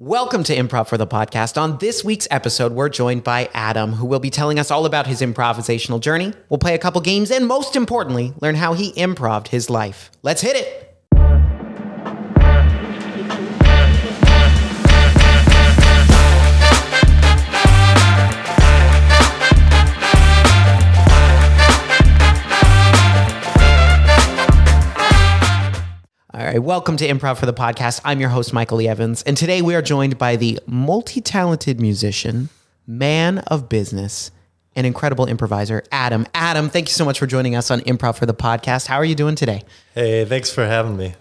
Welcome to Improv for the Podcast. On this week's episode, we're joined by Adam, who will be telling us all about his improvisational journey. We'll play a couple games and, most importantly, learn how he improved his life. Let's hit it. Welcome to Improv for the Podcast. I'm your host, Michael E. Evans, and today we are joined by the multi talented musician, man of business, and incredible improviser, Adam. Adam, thank you so much for joining us on Improv for the Podcast. How are you doing today? Hey, thanks for having me.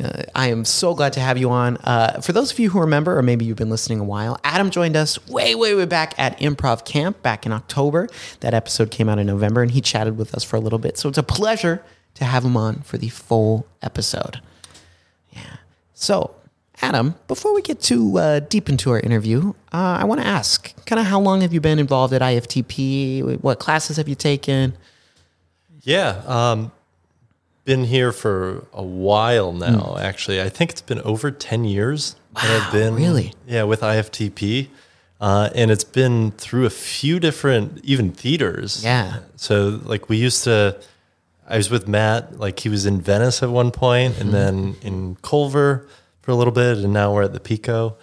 Uh, I am so glad to have you on. Uh, for those of you who remember, or maybe you've been listening a while, Adam joined us way, way, way back at Improv Camp back in October. That episode came out in November, and he chatted with us for a little bit. So it's a pleasure to have him on for the full episode. So, Adam, before we get too uh, deep into our interview, uh, I want to ask kind of how long have you been involved at IFTP? What classes have you taken? Yeah, um, been here for a while now. Actually, I think it's been over ten years that I've been really? yeah with IFTP, uh, and it's been through a few different even theaters. Yeah. So like we used to, I was with Matt. Like he was in Venice at one Mm-hmm. and then in Culver for a little bit, and now we're at the Pico,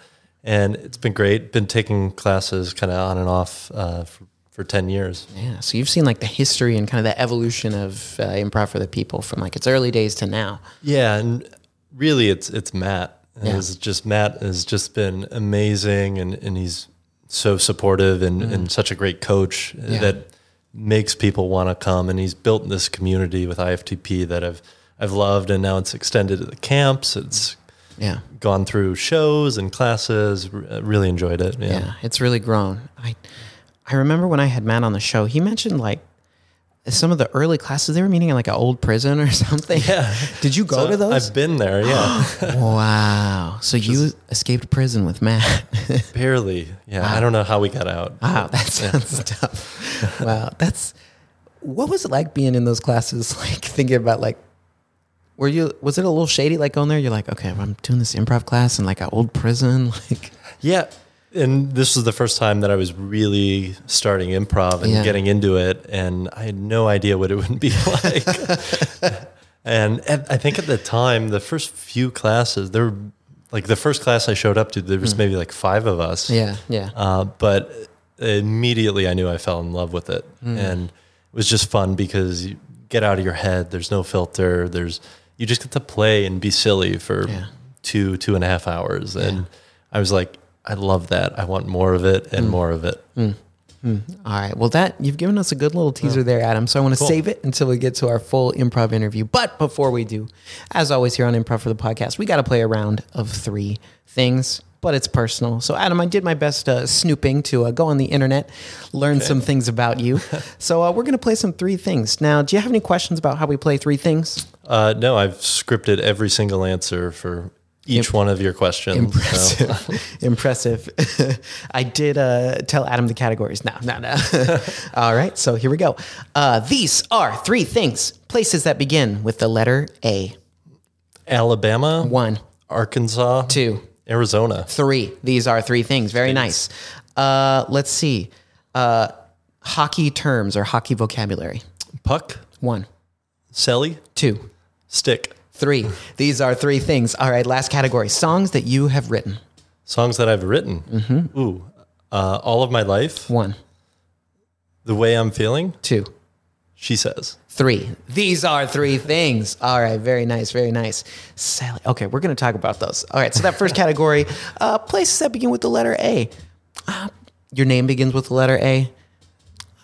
and it's been great. Been taking classes kind of on and off uh, for, for ten years. Yeah. So you've seen like the history and kind of the evolution of uh, improv for the people from like its early days to now. Yeah, and really, it's it's Matt. Yeah. It's just Matt has just been amazing, and and he's so supportive and, and such a great coach Mm. Yeah. that makes people want to come. And he's built this community with IFTP that I've I've loved, and now it's extended to the camps. It's Yeah. gone through shows and classes. r- uh, Really enjoyed it. Yeah. Yeah. It's really grown. I I remember when I had Matt on the show, he mentioned like some of the early classes they were meeting in like an old prison or something. Yeah. Did you go So to those? I've been there. Yeah, wow. So you escaped prison with Matt. barely. Yeah, I don't know how we got out. Wow, that sounds tough. Wow, that's what was it like being in those classes? Like thinking about like, were you was it a little shady? Like going there, you're like, okay, I'm doing this improv class in like an old prison. Like, Yeah. And this was the first time that I was really starting improv and Yeah. getting into it. And I had no idea what it would be like. and at, I think at the time, the first few classes, there were like the first class I showed up to, there was maybe like five of us. Yeah, yeah, Uh, but immediately I knew I fell in love with it. Hmm. And it was just fun because you get out of your head. There's no filter. There's, you just get to play and be silly for Yeah. two, two and a half hours. And I was like, I love that. I want more of it and more of it. All right. Well, that you've given us a good little teaser there, Adam. So I want to Cool. save it until we get to our full improv interview. But before we do, as always here on Improv for the podcast, we got to play a round of three things. But it's personal. So, Adam, I did my best uh, snooping to uh, go on the internet, learn some things about you. so, uh, we're going to play some three things. Now, do you have any questions about how we play three things? Uh, no, I've scripted every single answer for each one of your questions. So- Impressive. Impressive. I did uh, tell Adam the categories. No, no, no. All right, so here we go. Uh, these are three things places that begin with the letter A. Alabama, One, Arkansas, two, Arizona, three. These are three things. Very nice. Uh, let's see. Uh, hockey terms or hockey vocabulary. puck, One, celly, two, stick. Three. These are three things. All right, last category songs that you have written. Songs that I've written. Mm-hmm. Ooh, uh, all of my life, One, the way I'm feeling. two, She says. Three. These are three things. All right. Very nice. Very nice. Celly. Okay. We're going to talk about those. All right. So, that first category uh, places that begin with the letter A. Uh, your name begins with the letter A.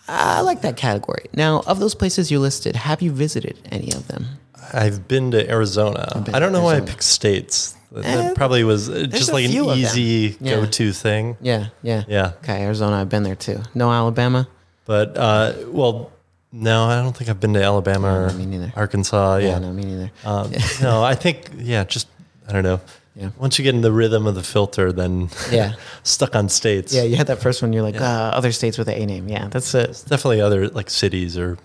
I like that category. Now, of those places you listed, have you visited any of them? I've been to Arizona. been I don't to know why I Arizona. picked states. That, Eh, that probably was uh, just like an few of them. easy Yeah. go-to thing. Yeah. Yeah. Yeah. Okay. Arizona. I've been there too. No Alabama. But uh, well, no, I don't think I've been to Alabama or me neither. Arkansas. Yeah. Yeah. no, me neither. Um, no, I think yeah, just I don't know. Yeah. Once you get in the rhythm of the filter, then Yeah. stuck on states. Yeah. You had that first one. You're like, uh, other states with the A name. Yeah. That's it. definitely other like cities or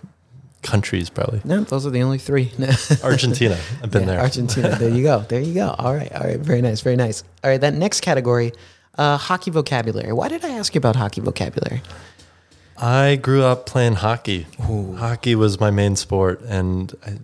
countries probably. No, those are the only three. Argentina. I've been Yeah, there. Argentina. There you go. There you go. All right. All right. Very nice. Very nice. All right. That next category, uh, hockey vocabulary. Why did I ask you about hockey vocabulary? I grew up playing hockey. Hockey was my main sport, and I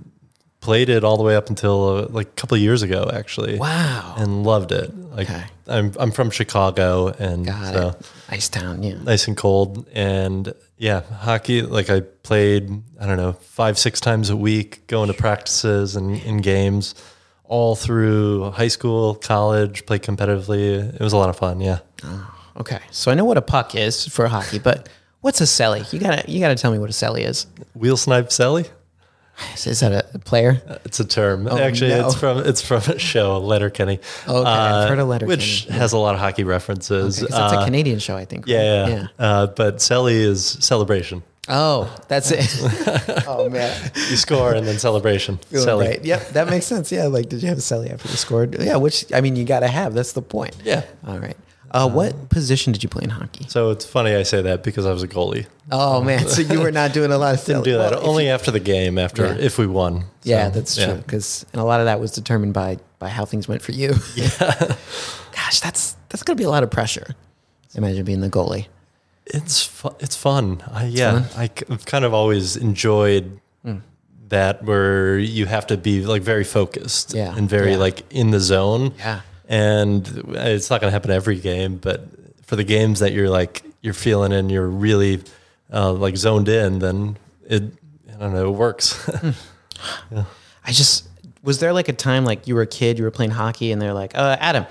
played it all the way up until uh, like a couple of years ago, actually. Wow. And loved it. Like Okay. I'm I'm from Chicago, and Got so it. Ice Town. Yeah. nice and cold. And yeah, hockey. Like I played, I don't know, five six times a week, going to practices and in games, all through high school, college. Played competitively. It was a lot of fun. Yeah. Okay. So I know what a puck is for hockey, but what's a celly? You gotta you gotta tell me what a celly is. Wheel snipe celly. Is, that a player? It's a term. Actually, Oh, no. it's from it's from a show, Letterkenny. Okay, I've heard of Letterkenny, which has a lot of hockey references. 'Cause that's a Uh, Canadian show, I think. right? yeah, yeah. Uh, but celly is celebration. Oh, that's it. oh man. You score and then celebration. Celly. Right. Yep, that makes sense. Yeah, like did you have a celly after you scored? Yeah, which I mean you gotta have. That's the point. Yeah. All right. Uh, what position did you play in hockey? So it's funny I say that because I was a goalie. Oh man, so you were not doing a lot of Didn't do that Well, only you- after the game. After Yeah. if we won. yeah, that's true. Because and a lot of that was determined by by how things went for you. Yeah. Gosh, that's that's gonna be a lot of pressure. Imagine being the goalie. It's fu- it's fun. I, yeah, I c- I've kind of always enjoyed Hmm. that where you have to be like very focused Yeah, and very like in the zone. Yeah. And it's not going to happen every game, but for the games that you're like you're feeling and you're really uh, like zoned in, then it I don't know it works. Hmm. I just was there like a time like you were a kid, you were playing hockey, and they're like, uh, Adam,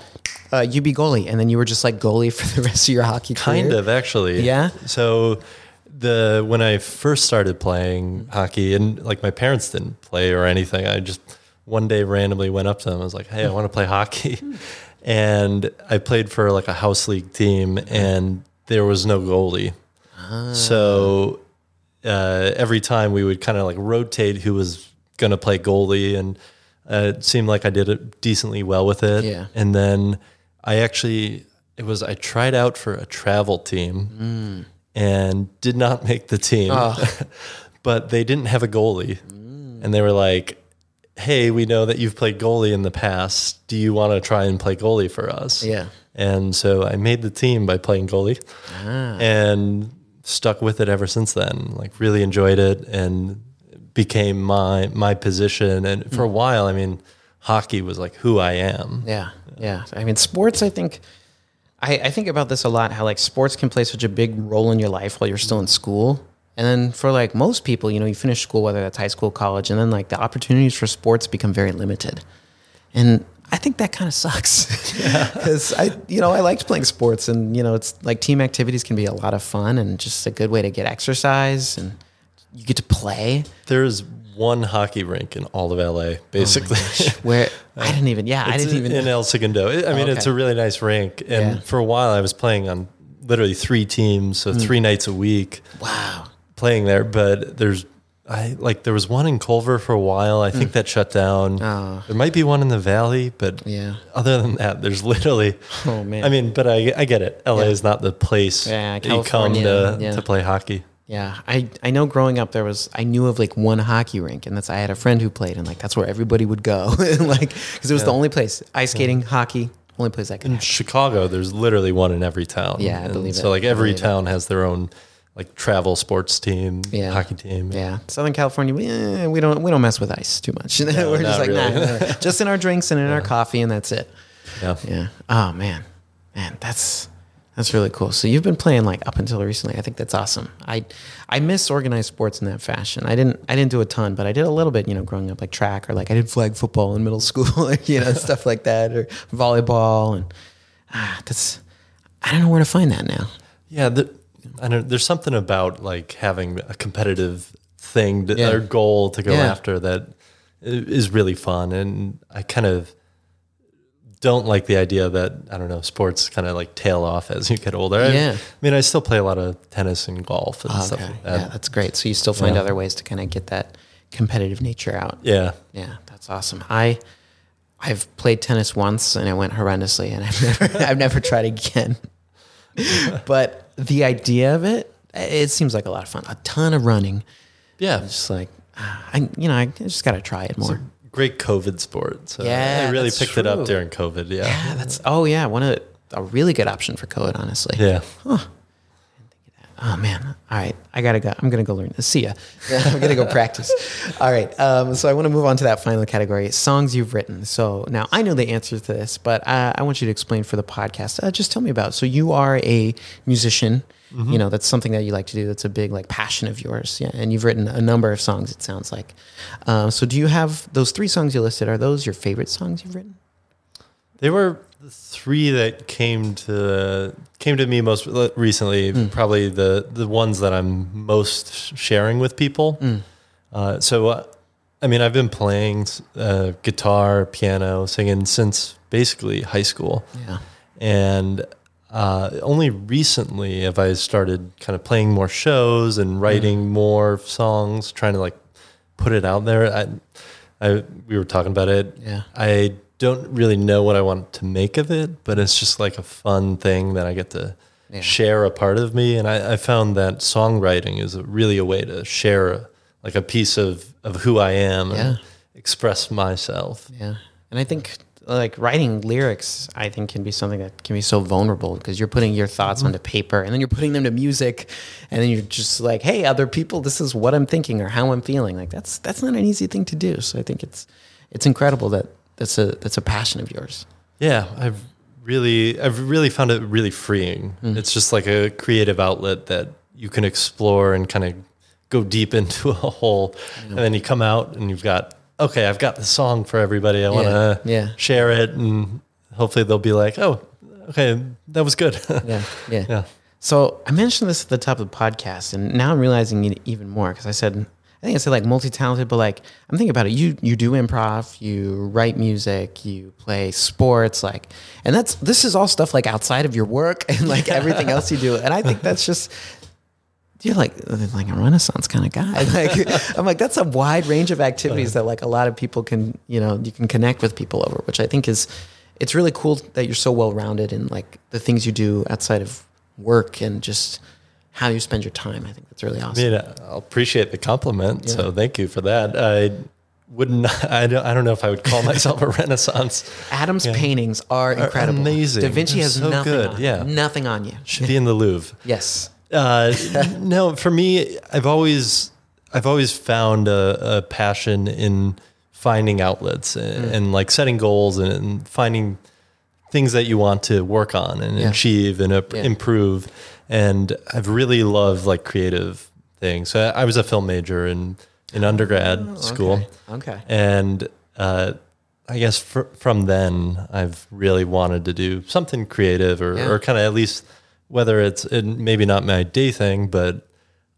uh, you be goalie, and then you were just like goalie for the rest of your hockey career. kind of actually. Yeah? So the when I first started playing hockey, and like my parents didn't play or anything, I just one day randomly went up to them. I was like, "Hey, I want to play hockey," and I played for like a house league team, and there was no goalie. So uh, every time we would kind of like rotate who was going to play goalie, and uh, it seemed like I did it decently well with it. Yeah. And then I actually, it was, I tried out for a travel team Mm. and did not make the team, Oh. but they didn't have a goalie. Mm. And they were like, hey, we know that you've played goalie in the past. Do you want to try and play goalie for us? Yeah. And so I made the team by playing goalie Ah. and stuck with it ever since then. Like really enjoyed it and became my my position. And for a Hmm. while, I mean, hockey was like who I am. Yeah, yeah. I mean, sports. I think, I, I think about this a lot. How like sports can play such a big role in your life while you're still in school, and then for like most people, you know, you finish school, whether that's high school, college, and then like the opportunities for sports become very limited, and I think that kind of sucks because I, you know, I liked playing sports, and you know, it's like team activities can be a lot of fun and just a good way to get exercise, and you get to play. There's one hockey rink in all of LA, basically. Where I didn't even, yeah, I didn't even. in El Segundo. I mean, it's okay. a really nice rink. And Yeah. for a while, I was playing on literally three teams, so Hmm. three nights a week. wow. Playing there, but there's I like there was one in Culver for a while. I think mm. that shut down. Oh. There might be one in the valley, but Yeah. other than that, there's literally. Oh, man. I mean, but I I get it. LA Yeah. is not the place Yeah, that you come to yeah. to play hockey. Yeah, I, I know growing up there was I knew of like one hockey rink and that's I had a friend who played and like that's where everybody would go like because it was the only place ice skating hockey only place I could In have. Chicago, there's literally one in every town. Yeah, I And believe So it. like every believe it. town has their own like travel sports team, Yeah. hockey team. Yeah, Southern California, eh, we don't we don't mess with ice too much. We're just like really. nah, nah, nah. just in our drinks and in our coffee and that's it. yeah. Yeah. Oh man, man, that's that's really cool. So you've been playing like up until recently. I think that's awesome. I I miss organized sports in that fashion. I didn't I didn't do a ton, but I did a little bit. You know, growing up like track or like I did flag football in middle school, or, you know, stuff like that, or volleyball, and ah, that's I don't know where to find that now. Yeah, the, I know there's something about like having a competitive thing to, Yeah. or goal to go Yeah. after that is really fun, and I kind of don't like the idea that I don't know sports kind of like tail off as you get older. I- Yeah. I, mean, I still play a lot of tennis and golf and oh, stuff Okay, like that. yeah, that's great. So you still find Yeah. other ways to kind of get that competitive nature out. yeah, Yeah, that's awesome. I I've played tennis once and it went horrendously, and I've never I've never tried again. but the idea of it, it seems like a lot of fun. A ton of running, yeah. just like ah, I you know I just got to try it more. Great COVID sport. So Yeah, I really picked it up during COVID. Yeah. yeah, that's oh yeah, one of a really good option for COVID, honestly. Yeah. Oh man! All right, I gotta go. I'm gonna go learn this. See ya. I'm gonna go practice. All right. Um, so I want to move on to that final category: songs you've written. So now I know the answer to this, but uh, I want you to explain for the podcast. Uh, just tell me about. It. So you are a musician. You know that's something that you like to do. That's a big like passion of yours. Yeah, and you've written a number of songs. It sounds like. Um, so do you have those three songs you listed? Are those your favorite songs you've written? They were the three that came to came to me most recently. Mm. Probably the the ones that I'm most sharing with people. Mm. Uh, so, uh, I mean, I've been playing uh, guitar, piano, singing since basically high school, Yeah. and uh, only recently have I started kind of playing more shows and writing more songs, trying to like put it out there. I, I we were talking about it. Yeah. I don't really know what I want to make of it, but it's just like a fun thing that I get to Yeah. share a part of me. And I, I found that songwriting is a, really a way to share a, like a piece of, of who I am Yeah. and express myself. Yeah. And I think like writing lyrics, I think can be something that can be so vulnerable because you're putting your thoughts mm-hmm. onto paper and then you're putting them to music and then you're just like, hey, other people, this is what I'm thinking or how I'm feeling. Like that's that's not an easy thing to do. So I think it's it's incredible that that's a that's a passion of yours. Yeah, I've really, I've really found it really freeing. Mm. It's just like a creative outlet that you can explore and kind of go deep into a hole, and then you come out and you've got okay, I've got the song for everybody. I want to yeah. share it, and hopefully they'll be like, oh, okay, that was good. Yeah. Yeah. yeah, So I mentioned this at the top of the podcast, and now I'm realizing it even more because I said, I think I said like multi-talented, but like I'm thinking about it. You you do improv, you write music, you play sports, like, and that's this is all stuff like outside of your work and like everything else you do. And I think that's just you're like like a renaissance kind of guy. Like I'm like that's a wide range of activities that like a lot of people can you know you can connect with people over, which I think is it's really cool that you're so well rounded in like the things you do outside of work and just how you spend your time. I think that's really I awesome. mean, I'll appreciate the compliment. Yeah. So thank you for that. I wouldn't. I don't. I don't know if I would call myself a renaissance. Adam's paintings are incredible. amazing. Da Vinci They're has so nothing good. on Yeah. nothing on you. Should be in the Louvre. Yes. Uh, no, for me, I've always I've always found a, a passion in finding outlets and, Mm. and like setting goals and, and finding things that you want to work on and Yeah. achieve and Yeah. improve. And I've really loved like creative things. So I, I was a film major in in undergrad school, Oh, Okay. okay. and uh, I guess fr- from then I've really wanted to do something creative or, Yeah. or kind of at least whether it's it, maybe not my day thing, but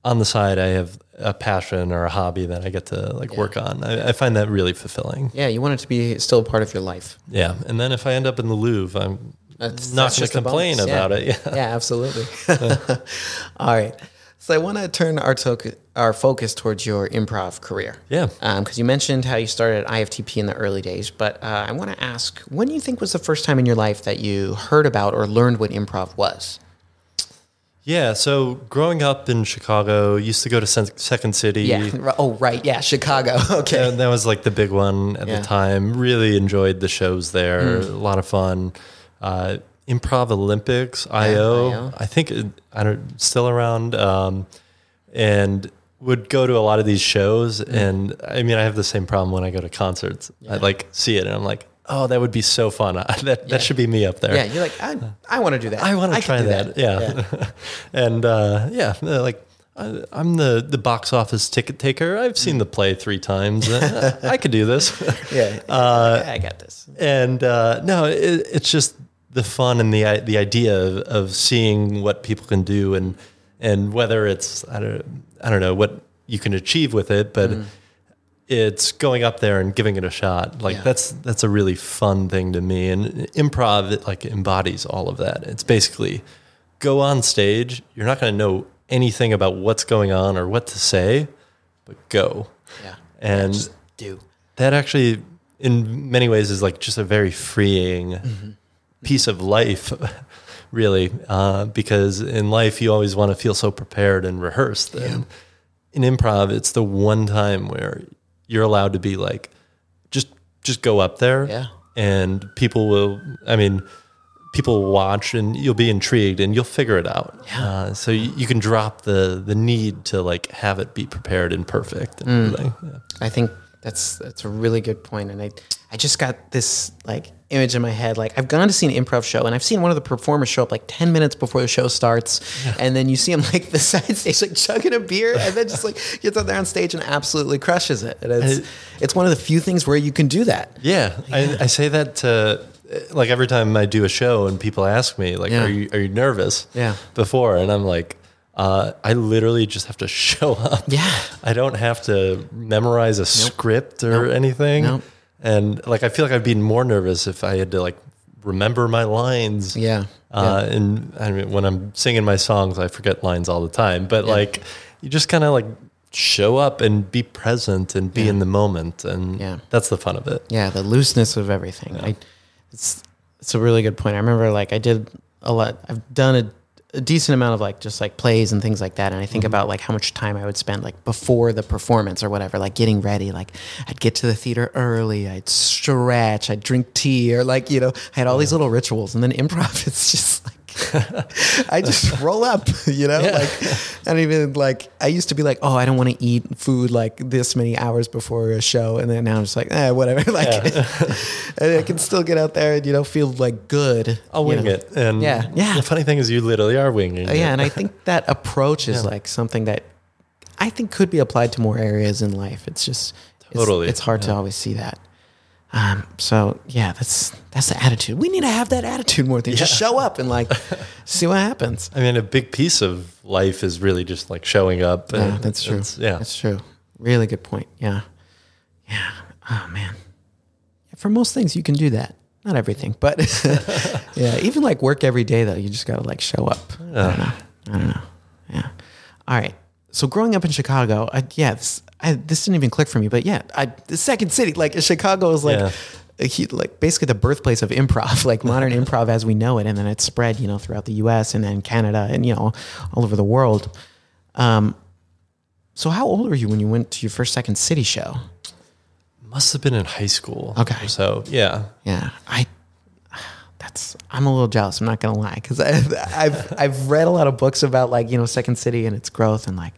on the side I have a passion or a hobby that I get to like work on. I, I find that really fulfilling. Yeah, you want it to be still a part of your life. Yeah, and then if I end up in the Louvre, I'm That's, not going to complain about Yeah. it. Yeah. yeah, absolutely. All right. So I want to turn our to- our focus towards your improv career. Yeah. Because you mentioned how you started at IFTP in the early days, but uh, I want to ask, when do you think was the first time in your life that you heard about or learned what improv was? Yeah, so growing up in Chicago, used to go to Second City. Yeah. Oh, right. Yeah, Chicago. Okay. That, that was like the big one at Yeah. the time. Really enjoyed the shows there. A lot of fun. Uh, Improv Olympics, IO. IO. I think it, I don't still around. Um, and would go to a lot of these shows. And I mean, I have the same problem when I go to concerts. I like see it and I'm like, oh, that would be so fun. that Yeah. that should be me up there. Yeah, you're like, I, I want to do that. I want to try do that. Yeah. and uh, yeah, uh, like I, I'm the the box office ticket taker. I've seen the play three times. Uh, I could do this. Yeah. Uh, yeah, I got this. and uh, no, it, it's just the fun and the the idea of, of seeing what people can do and and whether it's I don't I don't know what you can achieve with it, but it's going up there and giving it a shot. Like Yeah. that's that's a really fun thing to me. And improv it like embodies all of that. It's basically go on stage. You're not going to know anything about what's going on or what to say, but go. Yeah. And Just do. that actually in many ways is like just a very freeing piece of life really uh, because in life you always want to feel so prepared and rehearsed and in improv, it's the one time where you're allowed to be like, just just go up there, Yeah. and people will. I mean, people will watch, and you'll be intrigued, and you'll figure it out. Yeah. Uh, so you, you can drop the the need to like have it be prepared and perfect. And Mm. Yeah. I think that's that's a really good point, and I I just got this like image in my head. Like I've gone to see an improv show, and I've seen one of the performers show up like ten minutes before the show starts, and then you see him like the side stage like chugging a beer, and then just like gets up there on stage and absolutely crushes it. And it's I- it's one of the few things where you can do that. Yeah, I, I say that to like every time I do a show and people ask me like, Yeah. "Are you are you nervous?" Yeah. Before, and I'm like, uh, I literally just have to show up. Yeah. I don't have to memorize a script or anything. Nope. And like, I feel like I'd be more nervous if I had to like remember my lines. Yeah. Uh, And I mean, when I'm singing my songs, I forget lines all the time. But like, you just kind of like show up and be present and be in the moment, and Yeah. that's the fun of it. Yeah, the looseness of everything. I, it's it's a really good point. I remember like I did a lot. I've done a, a decent amount of like just like plays and things like that, and I think mm-hmm. about like how much time I would spend like before the performance or whatever, like getting ready. Like I'd get to the theater early, I'd stretch, I'd drink tea, or like you know, I had all these little rituals, and then improv. It's just like. I just roll up, you know. Yeah. Like, I don't even like. I used to be like, oh, I don't want to eat food like this many hours before a show, and then now I'm just like, eh, whatever. Like, and I can still get out there and you know feel like good. I'll wing know. it. And Yeah, yeah. The funny thing is, you literally are winging Uh, it. yeah, and I think that approach is like something that I think could be applied to more areas in life. It's just it's, Totally, It's hard to always see that. Um, so yeah, that's that's the attitude. We need to have that attitude more than just show up and like see what happens. I mean, a big piece of life is really just like showing up. Yeah, that's true. Yeah. that's true. Really good point. Yeah, yeah. Oh man, for most things you can do that. Not everything, but yeah, even like work every day though, you just gotta like show up. I don't know. I don't know. Yeah. All right. So growing up in Chicago, I, yeah, this, I, this didn't even click for me, but yeah, I, the second city, like Chicago is like, Yeah. like basically the birthplace of improv, like modern improv as we know it, and then it spread, you know, throughout the U.S. and then Canada and you know all over the world. Um, so how old were you when you went to your first Second City show? Must have been in high school. Okay. So, yeah. Yeah, I. That's I'm a little jealous. I'm not gonna lie because I've, I've I've read a lot of books about like you know Second City and its growth and like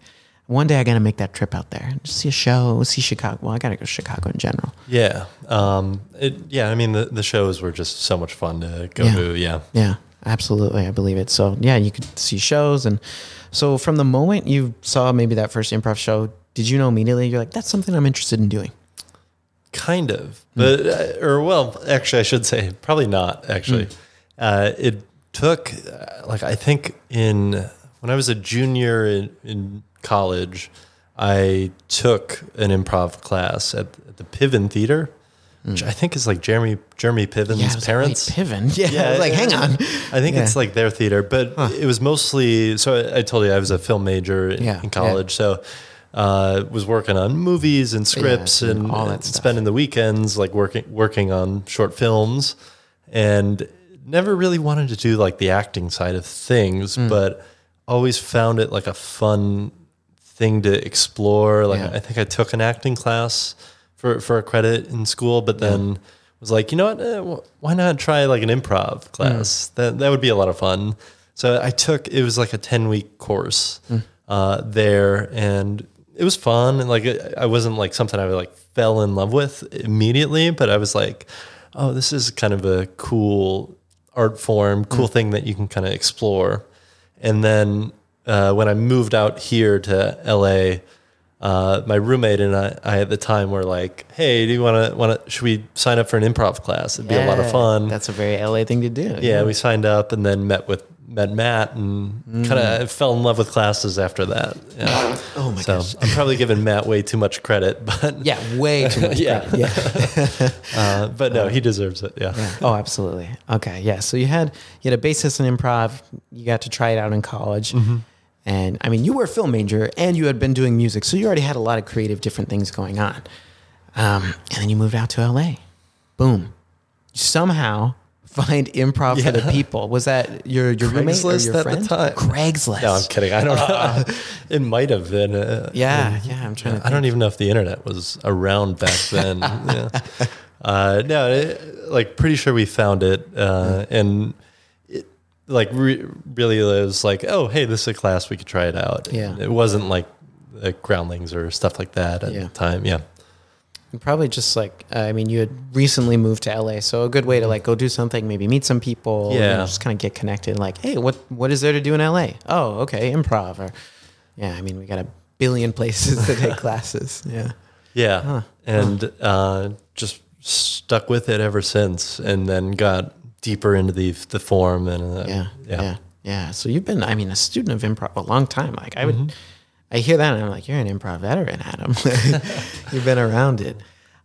one day I gotta make that trip out there and just see a show, see Chicago. Well, I gotta go to Chicago in general. Yeah. Um, it, yeah. I mean, the, the shows were just so much fun to go Yeah. to. Yeah. Yeah, absolutely. I believe it. So yeah, you could see shows and so from the moment you saw maybe that first improv show, did you know immediately you're like that's something I'm interested in doing? Kind of, but uh, or well, actually, I should say probably not. Actually, uh, it took uh, like I think in when I was a junior in, in college, I took an improv class at, at the Piven Theater, which I think is like Jeremy Jeremy Piven's Yeah, like, parents. wait, Piven. Yeah, was like, hang on. I think it's like their theater, but it was mostly. So I, I told you I was a film major in, Yeah, in college, so uh, was working on movies and scripts and and all that and spending the weekends like working working on short films, and never really wanted to do like the acting side of things, Hmm. but always found it like a fun thing to explore. Like Yeah. I think I took an acting class for for a credit in school, but then was like, you know what? Eh, why not try like an improv class? That that would be a lot of fun. So I took it was like a ten week course uh, there, and it was fun. And like it, I wasn't like something I like fell in love with immediately, but I was like, oh, this is kind of a cool art form, cool thing that you can kind of explore. And then uh, when I moved out here to LA, uh, my roommate and I, I at the time were like, "Hey, do you want to want to? Should we sign up for an improv class? It'd be a lot of fun." That's a very LA thing to do. yeah, we signed up and then met with met Matt and kind of fell in love with classes after that. Yeah. Oh my so gosh. I'm probably giving Matt way too much credit, but Yeah, way too much. Yeah. credit. Yeah. uh, but no, he deserves it. Yeah. Yeah. Oh, absolutely. Okay. Yeah. So you had you had a basis in improv. You got to try it out in college, Mm-hmm. And I mean, you were a film major, and you had been doing music, so you already had a lot of creative, different things going on. Um, and then you moved out to LA. Boom. You somehow find improv for the people? Was that your your roommate or your at the friend? time. Craigslist. No, I'm kidding. I don't know. it might have been. Uh, yeah, yeah. I'm trying to. I don't even know if the internet was around back then. yeah. uh, no, it, like pretty sure we found it, uh, and like re- really it was like, oh, hey, this is a class we could try it out. Yeah. it wasn't like uh, groundlings or stuff like that at Yeah. the time. Yeah, And Probably just like uh, I mean, you had recently moved to LA, so a good way to like go do something, maybe meet some people, Yeah. just kind of get connected. Like, hey, what what is there to do in LA? Oh, okay, improv. Or yeah, I mean, we got a billion places to take classes. Yeah, yeah, and Uh, just stuck with it ever since, and then got deeper into the the form and uh, yeah, yeah, yeah, So you've been, I mean, a student of improv a long time. Like I would, I hear that and I'm like, you're an improv veteran, Adam. You've been around it.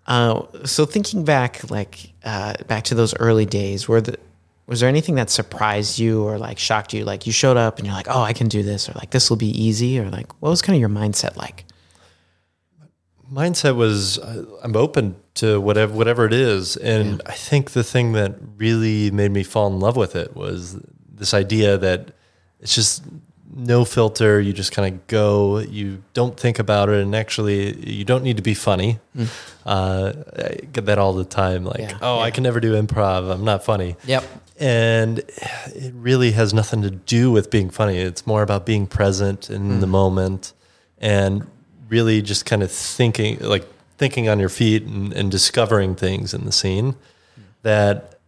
Uh, so thinking back, like uh, back to those early days, were the was there anything that surprised you or like shocked you? Like you showed up and you're like, oh, I can do this, or like this will be easy, or like what was kind of your mindset like? Mindset was uh, I'm open to whatever whatever it is, and I think the thing that really made me fall in love with it was this idea that it's just no filter. You just kind of go. You don't think about it, and actually, you don't need to be funny. Uh, I get that all the time. Like, Yeah, oh, I can never do improv. I'm not funny. Yep. And it really has nothing to do with being funny. It's more about being present in the moment and really just kind of thinking, like thinking on your feet and, and discovering things in the scene that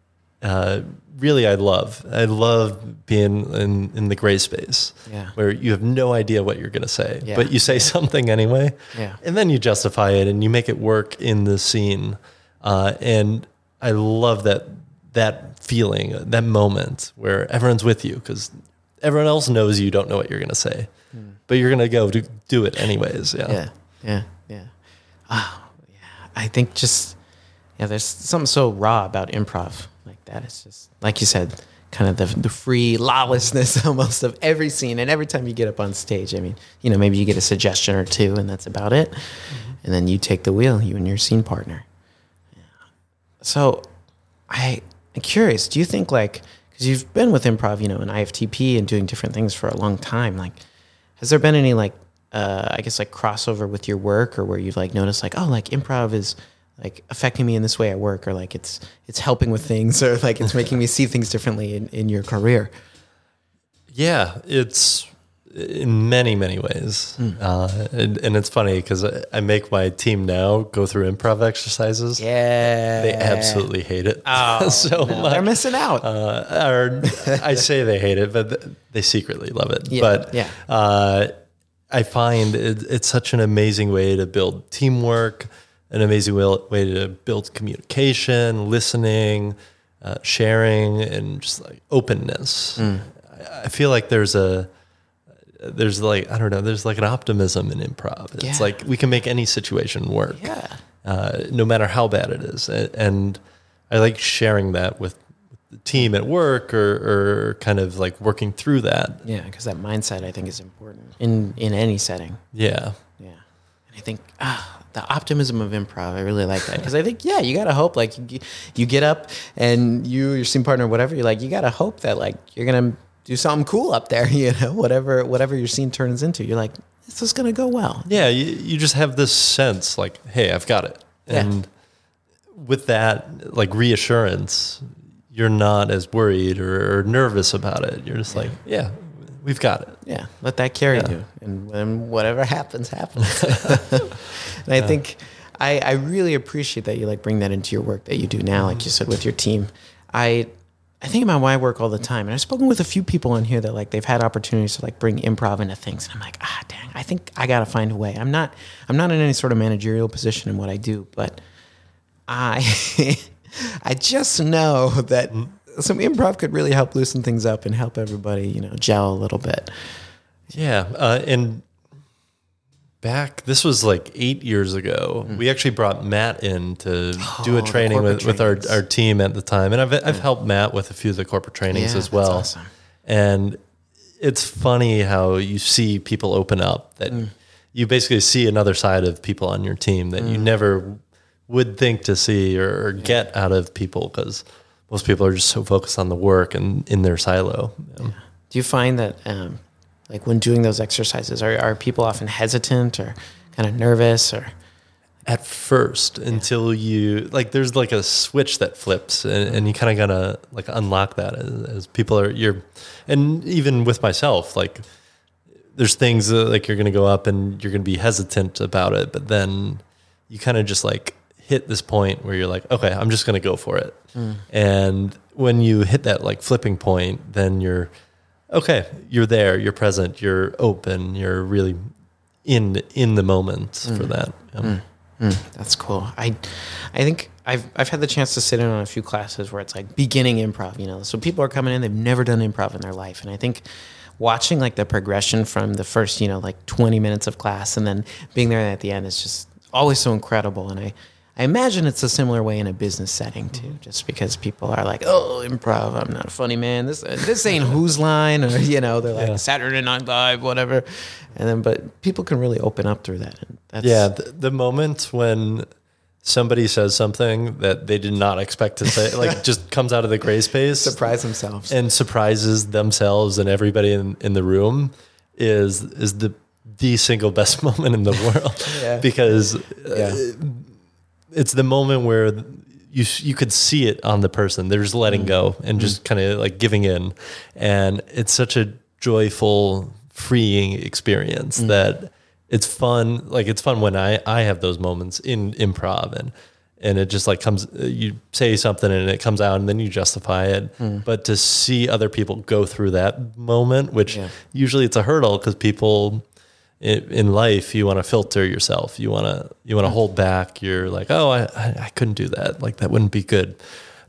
uh, really I love. I love being in, in the gray space Yeah. where you have no idea what you're going to say, Yeah. but you say something anyway. Yeah. And then you justify it and you make it work in the scene. Uh, and I love that that feeling, that moment where everyone's with you because everyone else knows you don't know what you're going to say, but you're going to go do, do it anyways. Yeah. Yeah, yeah, yeah. Oh, yeah. I think just yeah, there's something so raw about improv like that. It's just like you said, kind of the the free lawlessness almost of every scene and every time you get up on stage. I mean, you know, maybe you get a suggestion or two, and that's about it. Mm-hmm. And then you take the wheel, you and your scene partner. Yeah. So, I I'm curious. Do you think like because you've been with improv, you know, and IFTP and doing different things for a long time, like has there been any like uh, I guess like crossover with your work or where you've like noticed like oh like improv is like affecting me in this way at work or like it's it's helping with things or like it's making me see things differently in, in your career? Yeah, it's in many many ways, uh, and, and it's funny because I, I make my team now go through improv exercises. yeah They absolutely hate it oh, so no, much. they're missing out uh, or I say they hate it, but they secretly love it. Yeah, but yeah. Uh, I find it, it's such an amazing way to build teamwork, an amazing way, way to build communication, listening, uh, sharing, and just like openness. Mm. I, I feel like there's a there's like I don't know, there's like an optimism in improv. It's Yeah. like we can make any situation work yeah uh, no matter how bad it is. And I like sharing that with the team at work or, or kind of like working through that. yeah because that mindset I think is important in in any setting Yeah. Yeah. And I think ah, the optimism of improv, I really like that because I think yeah, you gotta hope like you, you get up and you your scene partner whatever you're like you gotta hope that like you're gonna do something cool up there you know whatever whatever your scene turns into you're like this is gonna go well Yeah. You, you just have this sense like, hey, I've got it. Yeah. And with that, like reassurance, you're not as worried or, or nervous about it. You're just like, yeah, we've got it. yeah let that carry Yeah. you and when whatever happens happens and I think I, I really appreciate that you like bring that into your work that you do now like you mm-hmm. said with your team I I think about why I work all the time, and I've spoken with a few people on here that like they've had opportunities to like bring improv into things, and I'm like, ah, dang, I think I gotta find a way. I'm not, I'm not in any sort of managerial position in what I do, but I, I just know that some improv could really help loosen things up and help everybody, you know, gel a little bit. Yeah, uh, and back this was like eight years ago. We actually brought Matt in to do Mm. Oh, a training with, with our, our team at the time, and I've I've helped Matt with a few of the corporate trainings Yeah, as well. awesome. And it's funny how you see people open up that Mm. you basically see another side of people on your team that you Mm. never would think to see or, or get out of people because most people are just so focused on the work and in their silo. Um, Do you find that, um, like when doing those exercises, are, are people often hesitant or kind of nervous or? at first until you like there's like a switch that flips and, and you kind of gotta like unlock that as, as people are you're and even with myself like there's things that, like you're gonna go up and you're gonna be hesitant about it but then you kind of just like hit this point where you're like okay i'm just gonna go for it. Mm. And when you hit that like flipping point then you're okay you're there you're present you're open you're really in in the moment for that Um, That's cool. I, I think I've I've had the chance to sit in on a few classes where it's like beginning improv. You know, so people are coming in, they've never done improv in their life, and I think watching like the progression from the first you know like 20 minutes of class and then being there at the end is just always so incredible. And I I imagine it's a similar way in a business setting too, just because people are like, oh, improv, I'm not a funny man. This this ain't whose line, or you know, they're like Yeah. Saturday Night Live, whatever. And then, but people can really open up through that. And that's, Yeah, the, the moment when somebody says something that they did not expect to say, like just comes out of the gray space surprise themselves. and surprises themselves and everybody in, in the room, is is the the single best moment in the world. Yeah. because uh, yeah. It's the moment where you you could see it on the person. They're just letting mm-hmm. go and just mm-hmm. kind of like giving in, and it's such a joyful, freeing experience mm-hmm. that it's fun. Like it's fun when I I have those moments in improv and. And it just like comes, uh, you say something and it comes out and then you justify it. Mm. But to see other people go through that moment, which Yeah. usually it's a hurdle because people in, life you want to filter yourself. You want to you want to hold back. You're like oh I, I couldn't do that. Like that wouldn't be good.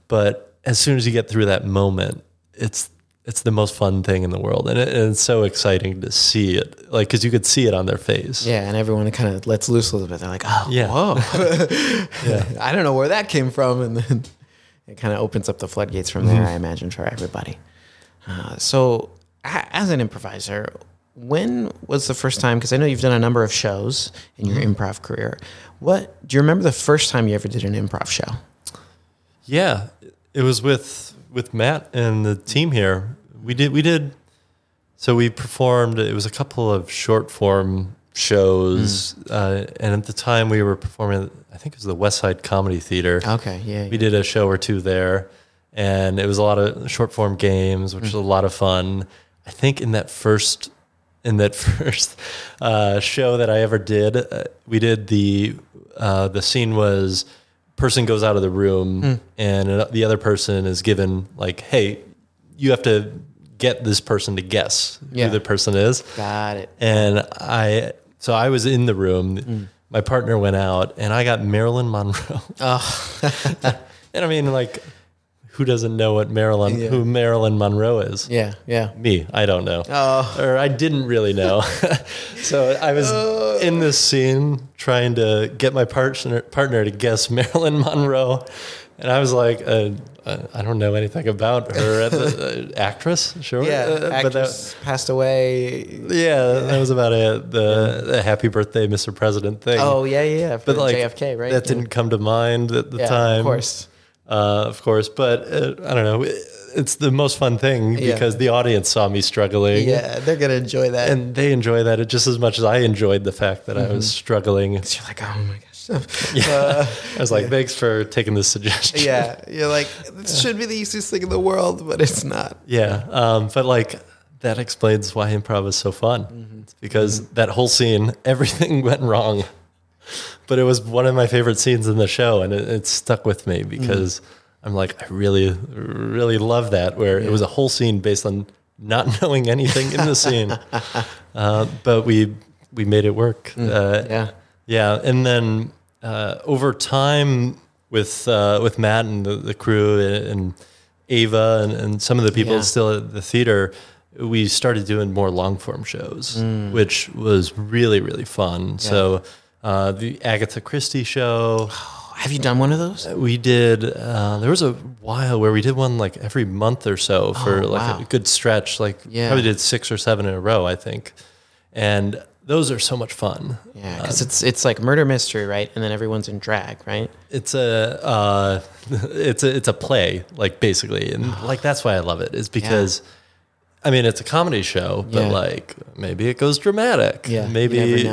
But as soon as you get through that moment it's it's the most fun thing in the world. And, it, and it's so exciting to see it like because you could see it on their face. Yeah, and everyone kind of lets loose a little bit. They're like, "Oh, Yeah. whoa, yeah, I don't know where that came from," and then it kind of opens up the floodgates from there. I imagine for everybody. Uh, so, as an improviser, when was the first time? Because I know you've done a number of shows in your mm-hmm. improv career. What do you remember the first time you ever did an improv show? Yeah, it was with with Matt and the team here. We did we did so we performed. It was a couple of short form shows, mm. uh, and at the time we were performing. I think it was the West Side Comedy Theater. Okay, yeah, We did a show or two there, and it was a lot of short form games, which mm. was a lot of fun. I think in that first in that first uh, show that I ever did, uh, we did the uh, the scene was person goes out of the room and uh, the other person is given like, hey, you have to get this person to guess Yeah. who the person is. got it. And I, so I was in the room. My partner went out, and I got Marilyn Monroe. Oh, and I mean, like, who doesn't know what Marilyn, Yeah. who Marilyn Monroe is? yeah, yeah. Me, I don't know, Oh, or I didn't really know. so I was in this scene trying to get my partner partner to guess Marilyn Monroe, and I was like, uh, uh, I don't know anything about her. Uh, actress, sure, yeah. Uh, but that- Actress passed away. yeah, that was about it. The, the Happy Birthday, Mr. President thing. Oh yeah, yeah. yeah, but like JFK, right? That Yeah. didn't come to mind at the Yeah, time. of course. Uh, of course. But uh, I don't know. It's the most fun thing Yeah. because the audience saw me struggling. Yeah, they're gonna enjoy that. And they enjoy that just as much as I enjoyed the fact that I was Mm-hmm. struggling. you're like, oh my gosh. Yeah. I was like, thanks for taking this suggestion. yeah, you're like, this should be the easiest thing in the world, but it's not. Yeah. Um, but like, that explains why improv is so fun. Mm-hmm. It's because that whole scene, everything went wrong. But it was one of my favorite scenes in the show, and it, it stuck with me because I'm like, I really, really love that, where it was a whole scene based on not knowing anything in the scene. Uh, but we we made it work. Uh, Yeah. yeah, and then uh, over time with uh, with Matt and the, the crew and, and Ava and, and some of the people Yeah. still at the theater, we started doing more long form shows, Mm. which was really really fun. So uh, the Agatha Christie show. Have you done one of those? We did. Uh, there was a while where we did one like every month or so for Oh, like wow. a good stretch. Like Yeah. probably did six or seven in a row, I think. And those are so much fun. Yeah, because it's it's like murder mystery, right? And then everyone's in drag, right? It's a uh, it's a it's a play, like basically, and like that's why I love it is because. I mean, it's a comedy show, but Yeah. like maybe it goes dramatic. Yeah, maybe.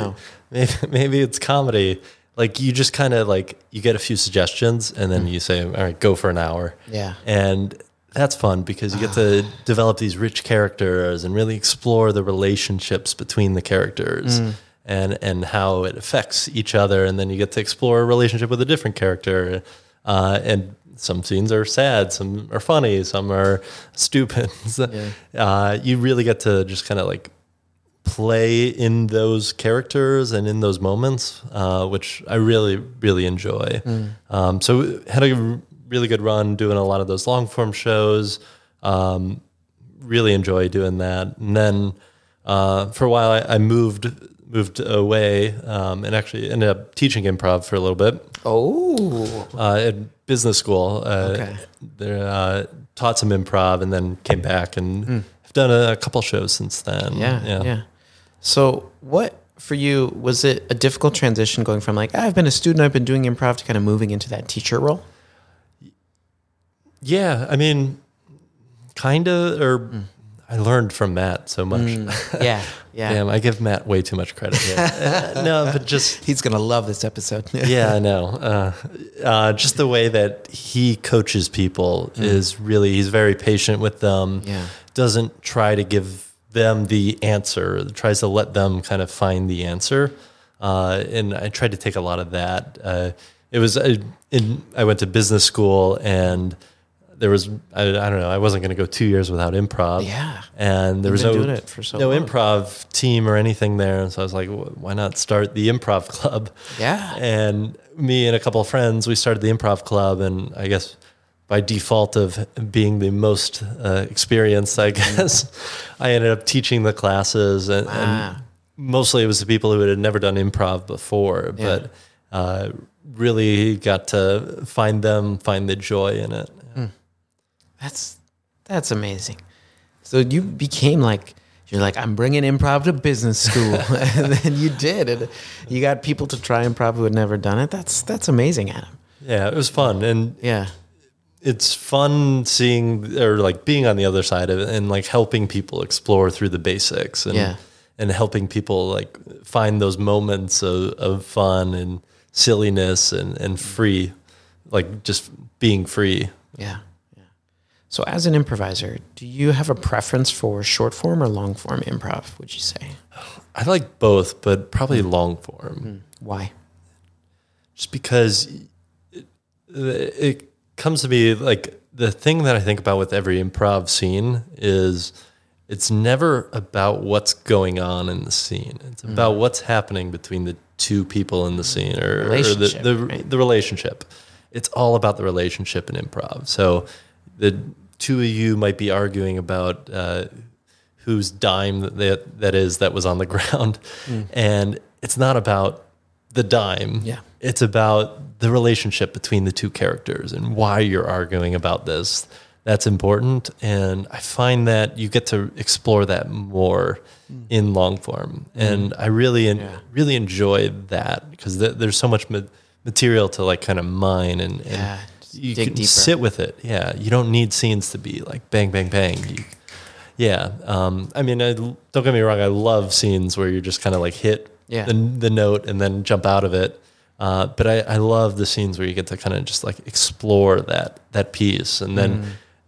maybe maybe it's comedy. Like you just kind of like you get a few suggestions, and then you say, "All right, go for an hour." Yeah. and that's fun because you get to develop these rich characters and really explore the relationships between the characters Mm. and and how it affects each other and then you get to explore a relationship with a different character uh, and some scenes are sad some are funny some are stupid uh, you really get to just kind of like play in those characters and in those moments, uh, which I really, really enjoy. Um, so had a really good run doing a lot of those long form shows. Um, really enjoy doing that. And then uh, for a while, I, I moved moved away um, and actually ended up teaching improv for a little bit Oh, uh, at business school. Uh, Okay. There, uh, taught some improv and then came back and have done a, a couple shows since then. yeah, yeah, So, what for you was it a difficult transition going from like I've been a student, I've been doing improv to kind of moving into that teacher role? Yeah, I mean, kind of, or I learned from Matt so much. Yeah, yeah. Damn, I give Matt way too much credit. Uh, no, but just He's gonna love this episode. yeah, I know. Uh, uh, just the way that he coaches people is really he's very patient with them. Yeah. doesn't try to give them the answer. Tries to let them kind of find the answer. Uh, and I tried to take a lot of that. Uh, it was I, in, I went to business school and there was I, I don't know I wasn't going to go two years without improv. Yeah. and there You've was no doing it for so no long. improv team or anything there. And so I was like, why not start the improv club? Yeah. And me and a couple of friends, we started the improv club, and I guess by default of being the most uh, experienced, I guess, I ended up teaching the classes, and, Wow. and mostly it was the people who had never done improv before, Yeah. but uh, really got to find them, find the joy in it. That's that's amazing. So you became like you're like I'm bringing improv to business school, and then you did, and you got people to try improv who had never done it. That's that's amazing, Adam. Yeah, it was fun, and Yeah, it's fun seeing or like being on the other side of it and like helping people explore through the basics and Yeah. and helping people like find those moments of, of fun and silliness and, and free like just being free yeah, yeah. So as an improviser, do you have a preference for short form or long form improv? Would you say i like both but probably hmm. long form hmm. why? just because it, it comes to me like the thing that I think about with every improv scene is it's never about what's going on in the scene. It's about what's happening between the two people in the scene or, or the, Relationship, the, right? the relationship. It's all about the relationship in improv. So the two of you might be arguing about uh, whose dime that that is that was on the ground, and it's not about the dime. Yeah. It's about the relationship between the two characters and why you're arguing about this. That's important. And I find that you get to explore that more in long form. And I really, Yeah. really enjoy that because th- there's so much ma- material to like kind of mine and, and Yeah, you can deeper. sit with it. Yeah. You don't need scenes to be like bang, bang, bang. You, yeah. Um, I mean, I, don't get me wrong. I love scenes where you're just kind of like hit Yeah. the, the note and then jump out of it. Uh, but I, I love the scenes where you get to kind of just like explore that that piece, and then Mm.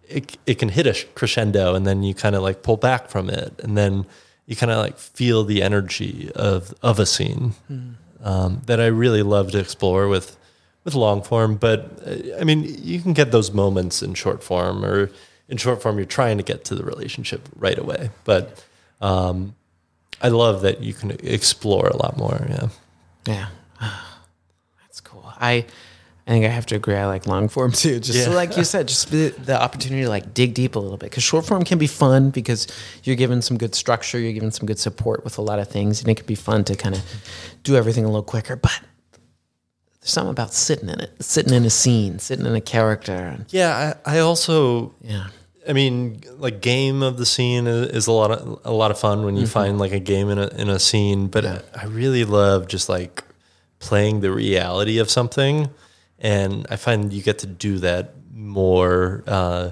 it it can hit a crescendo, and then you kind of like pull back from it, and then you kind of like feel the energy of of a scene Mm. um, that I really love to explore with with long form. But uh, I mean, you can get those moments in short form, or in short form, you're trying to get to the relationship right away. But um, I love that you can explore a lot more. Yeah. Yeah. That's cool. I I think I have to agree. I like long form too. Just Yeah. like you said, just the, the opportunity to like dig deep a little bit. Because short form can be fun because you're given some good structure, you're given some good support with a lot of things, and it can be fun to kind of do everything a little quicker. But there's something about sitting in it, sitting in a scene, sitting in a character. And Yeah, I, I also yeah, I mean, like game of the scene is, a lot of a lot of fun when you find like a game in a in a scene. But Yeah. I really love just like playing the reality of something, and I find you get to do that more. Uh,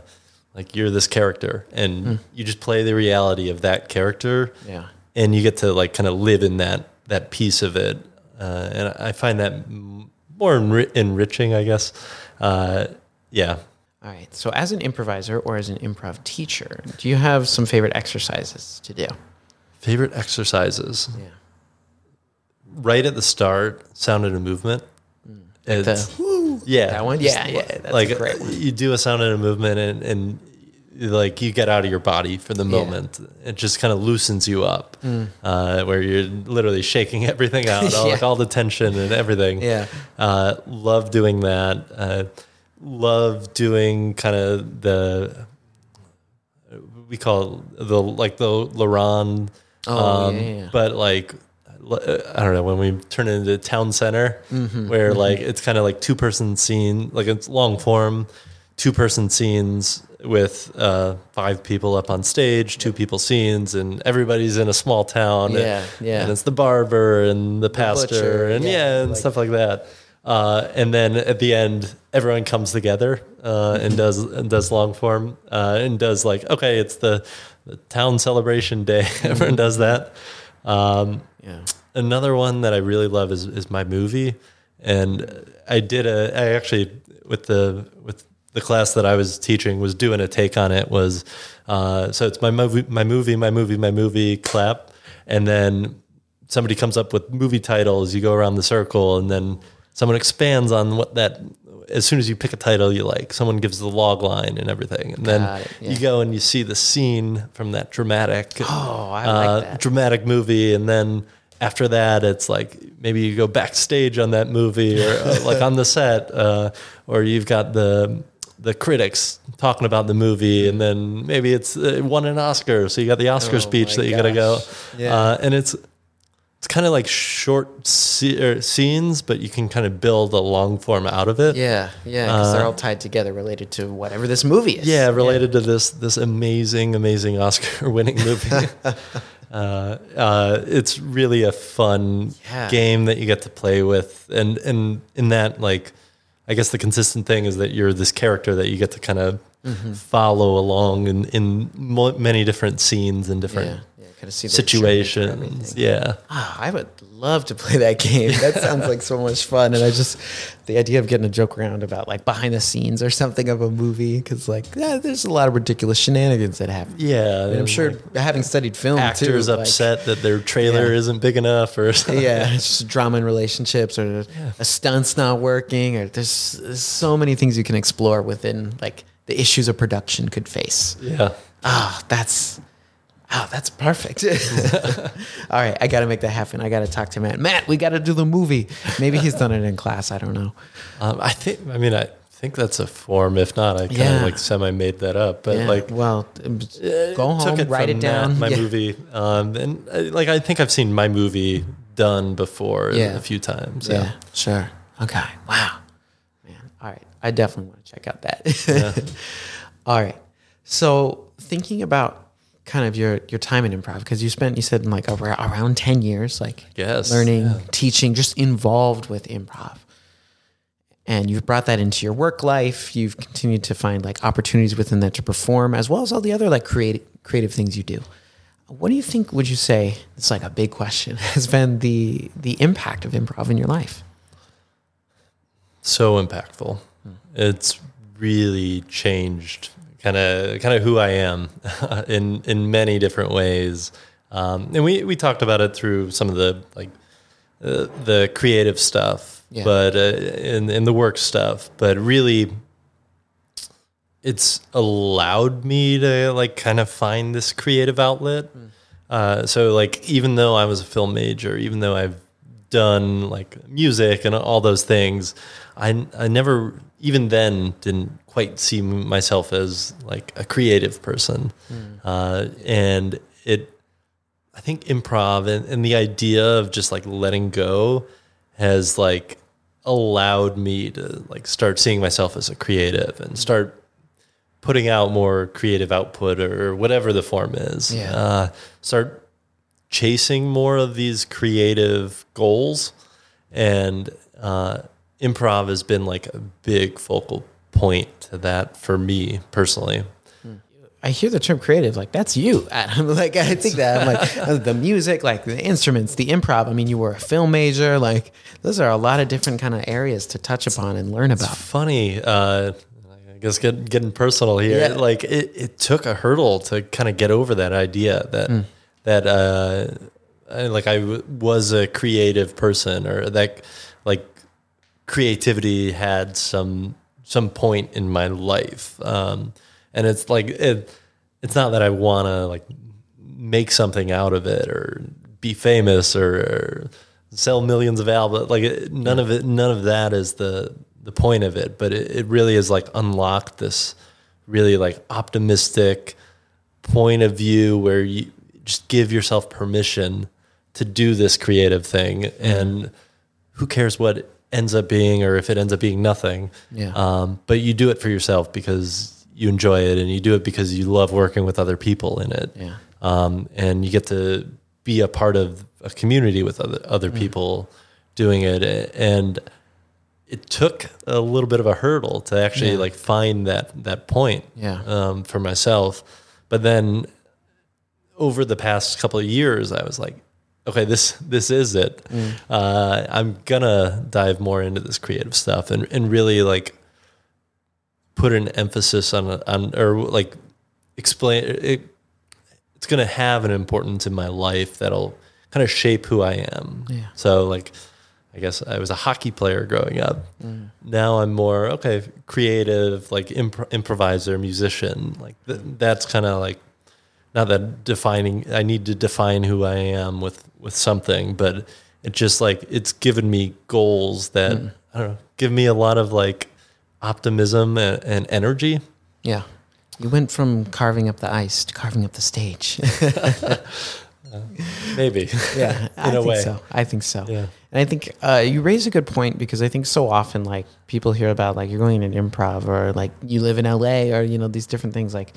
like you're this character, and you just play the reality of that character, Yeah. and you get to like kind of live in that that piece of it. Uh, and I find that more enri- enriching, I guess. Uh, yeah, All right. So, as an improviser or as an improv teacher, do you have some favorite exercises to do? Favorite exercises. Yeah. Right at the start, sound and a movement. It's, The, yeah, that one? just Yeah, yeah, that's like a great one. you do a sound and a movement, and, and like you get out of your body for the moment. It just kind of loosens you up, uh, where you're literally shaking everything out, all, Mm. Yeah. like all the tension and everything. Yeah. uh, love doing that. Uh, love doing kind of the we call it the like the La Ronde, Oh, yeah, yeah. but like I don't know when we turn it into town center, Mm-hmm, where like it's kind of like two person scene, like it's long form, two person scenes with uh, five people up on stage, two people scenes, and everybody's in a small town. Yeah, yeah. And it's the barber and the pastor, butcher, and yeah, yeah, and like- stuff like that. Uh, and then at the end, everyone comes together uh, and does and does long form uh, and does like okay, it's the, the town celebration day. everyone does that. Um, Yeah. Another one that I really love is is my movie, and I did a I actually with the with the class that I was teaching was doing a take on it was uh, so it's my movie my movie my movie my movie clap, and then somebody comes up with movie titles. You go around the circle, and then someone expands on what that. As soon as you pick a title you like, someone gives the log line and everything, and then it, yeah. you go and you see the scene from that dramatic Oh, I uh, that. dramatic movie, and then after that, it's like maybe you go backstage on that movie, or uh, like on the set, uh, or you've got the the critics talking about the movie, and then maybe it's uh, it won an Oscar, so you got the Oscar Oh speech that you got to go. Yeah. uh, and it's it's kind of like short se- er, scenes, but you can kind of build a long form out of it. Yeah. Yeah. Because they're all tied together related to whatever this movie is. Uh, Yeah, related to this this amazing, amazing Oscar-winning movie. uh, uh, it's really a fun Yeah. game that you get to play with, and and in that, like, I guess the consistent thing is that you're this character that you get to kind of Mm-hmm. follow along in in mo- many different scenes and different yeah of see the journey through situations. Yeah. Ah, I would love to play that game. That sounds like so much fun. And I just, the idea of getting a joke around about like behind the scenes or something of a movie, because like yeah, there's a lot of ridiculous shenanigans that happen. Yeah, And I'm sure having studied film, actors too, like- upset that their trailer Yeah. isn't big enough, or yeah, it's just drama in relationships or a stunt's not working, or there's, there's so many things you can explore within like the issues a production could face. yeah. Ah, that's oh, that's perfect. All right, I got to make that happen. I got to talk to Matt. Matt, we got to do the movie. Maybe he's done it in class. I don't know. Um, I think. I mean, I think that's a form. If not, I kind Yeah. of like semi made that up. But Yeah, like, well, um, go home, it write it down. that, my Yeah. movie, um, and uh, like I think I've seen my movie done before a few times. Yeah, Yeah. sure. Okay. Wow. Man. All right. I definitely want to check out that. All right. So thinking about kind of your your time in improv because you spent you said like around, around 10 years like yes. learning yeah. teaching just involved with improv. And you've brought that into your work life. You've continued to find like opportunities within that to perform as well as all the other like creative creative things you do. What do you think would you say it's like a big question has been the the impact of improv in your life? So impactful. Hmm. It's really changed kind of kind of who I am in in many different ways. Um, and we we talked about it through some of the like uh, the creative stuff, Yeah. but uh, in in the work stuff. But really, it's allowed me to like kind of find this creative outlet. Uh, so like even though I was a film major, even though I've done like music and all those things, I I never even then didn't quite see myself as like a creative person, uh, and it. I think improv and, and the idea of just like letting go has like allowed me to like start seeing myself as a creative and start putting out more creative output or whatever the form is. Yeah. Uh, start chasing more of these creative goals, and uh, improv has been like a big focal point to that for me personally. I hear the term creative, like that's you. Adam. like I think that I'm like uh, the music, like the instruments, the improv. I mean, you were a film major. Like those are a lot of different kind of areas to touch upon and learn about. funny. Uh, I guess get, getting personal here. Yeah. Like it, it took a hurdle to kind of get over that idea that that uh, I- like I w- was a creative person or that like creativity had some some point in my life. Um, and it's like it, it's not that I want to like make something out of it or be famous or, or sell millions of albums. Like it, none of it, none of that is the the point of it. But it, it really is like unlocked this really like optimistic point of view where you just give yourself permission to do this creative thing and who cares what ends up being or if it ends up being nothing Yeah. um, but you do it for yourself because you enjoy it and you do it because you love working with other people in it Yeah. um, and you get to be a part of a community with other other people doing it and it took a little bit of a hurdle to actually Yeah. like find that that point Yeah. um, for myself but then over the past couple of years i was like okay this this is it uh, i'm gonna dive more into this creative stuff and, and really like put an emphasis on on or like explain it it's to have an importance in my life that'll kind of shape who I am. Yeah. So like I guess I was a hockey player growing up. Now I'm more okay, creative, like impro- improviser, musician. Like th- that's kind of like not that defining. I need to define who I am with with something, but it just like it's given me goals that I don't know, give me a lot of like optimism and, and energy. Yeah. You went from carving up the ice to carving up the stage. Maybe. Yeah, I In a think way. so. I think so. Yeah. And I think uh, you raise a good point because I think so often like people hear about like you're going in improv or like you live in LA or you know these different things like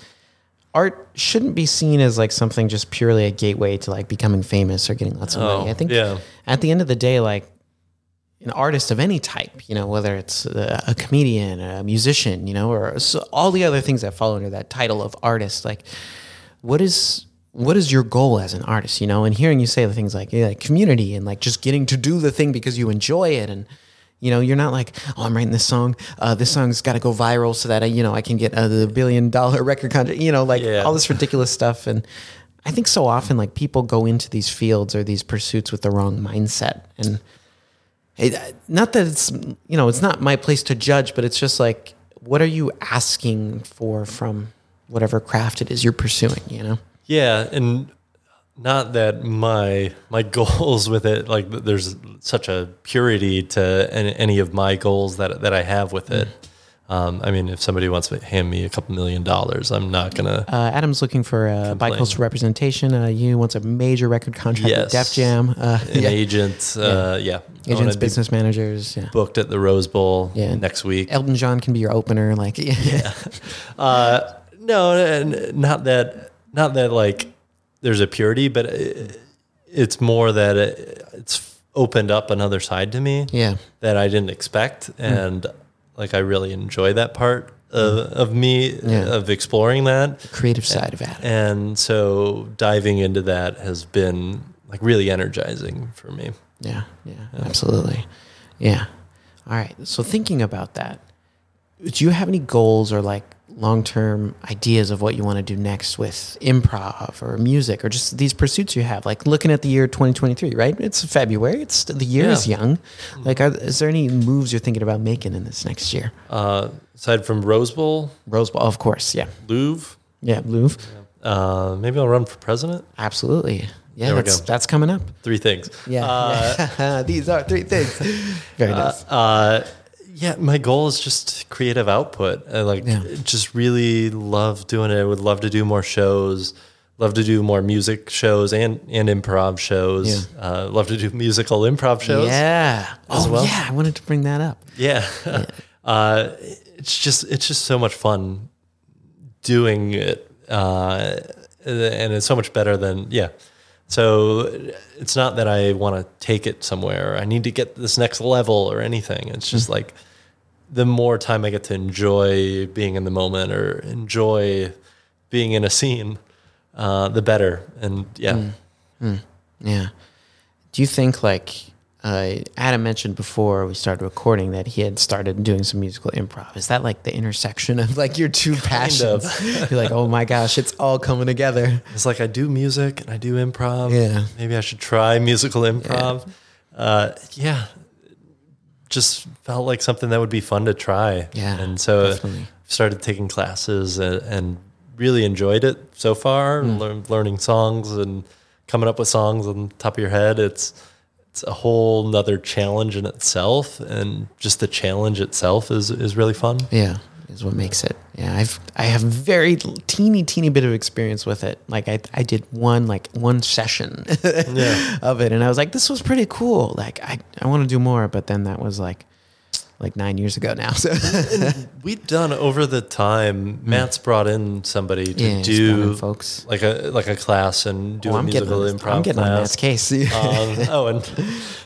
art shouldn't be seen as like something just purely a gateway to like becoming famous or getting lots of money. Oh, I think yeah. at the end of the day like an artist of any type, you know, whether it's a, a comedian, a musician, you know, or so all the other things that fall under that title of artist, like what is what is your goal as an artist you know and hearing you say the things like, yeah, like community and like just getting to do the thing because you enjoy it and you know you're not like oh i'm writing this song. Uh, this song's got to go viral so that I, you know i can get uh, the billion dollar record contract you know like Yeah. all this ridiculous stuff. And i think so often like people go into these fields or these pursuits with the wrong mindset. And it, not that it's you know it's not my place to judge but it's just like what are you asking for from whatever craft it is you're pursuing you know? Yeah, and not that my my goals with it like there's such a purity to any, of my goals that that I have with it. Um, I mean, if somebody wants to hand me a couple million dollars, I'm not gonna. Uh, Adam's looking for uh, Complain. bicoastal representation. Uh, you wants a major record contract with Yes. Def Jam. Uh, An yeah. agent, uh, yeah, wanna Agents, business managers. Yeah. booked at the Rose Bowl Yeah. next week. Elton John can be your opener. Like, yeah. Uh, no, not that, not that like there's a purity, but it, it's more that it, it's opened up another side to me. Yeah. that I didn't expect, hmm. and like I really enjoy that part of, hmm. of me Yeah. of exploring that, Creative side of Adam. and so diving into that has been like really energizing for me. Yeah, yeah, absolutely. Yeah. All right. So thinking about that, do you have any goals or like long-term ideas of what you want to do next with improv or music or just these pursuits you have? Like looking at the year 2023, right? It's February. It's the year is young. Like, are, is there any moves you're thinking about making in this next year? Uh, aside from Rose Bowl, Rose Bowl, of course. Yeah. Louvre, Yeah. Louvre. uh, maybe I'll run for president. Absolutely. Yeah. There we that's, go. that's coming up. Three things. Yeah. Uh. These are three things. Very nice. Uh, yeah, my goal is just creative output. I like Yeah. just really love doing it. I would love to do more shows. Love to do more music shows and and improv shows. Uh, love to do musical improv shows. Yeah. as oh, well. yeah. I wanted to bring that up. Yeah. uh, it's just it's just so much fun doing it, uh, and it's so much better than yeah. So it's not that I want to take it somewhere. I need to get this next level or anything. It's just hmm. like the more time I get to enjoy being in the moment or enjoy being in a scene, uh, the better. And yeah, hmm. Hmm. Yeah. Do you think like uh, Adam mentioned before we started recording that he had started doing some musical improv? Is that like the intersection of like your two passions? You're like, oh my gosh, it's all coming together. it's like I do music and I do improv. Yeah. maybe I should try musical improv. Uh, yeah, just felt like something that would be fun to try. Yeah, and so definitely. started taking classes and, and really enjoyed it so far. Hmm. Learn, learning songs and coming up with songs on top of your head. It's it's a whole nother challenge in itself, and just the challenge itself is is really fun. Yeah, is what makes it. Yeah, I've I have very teeny teeny bit of experience with it. Like I I did one like one session Yeah. of it, and I was like, this was pretty cool. Like I I want to do more, but then that was like like nine years ago now. So We've done over the time. Matt's brought in somebody to Hmm. Yeah, he's brought in do folks. like a like a class and do oh, a I'm getting musical on, improv I'm getting on class. Matt's case. um, oh, and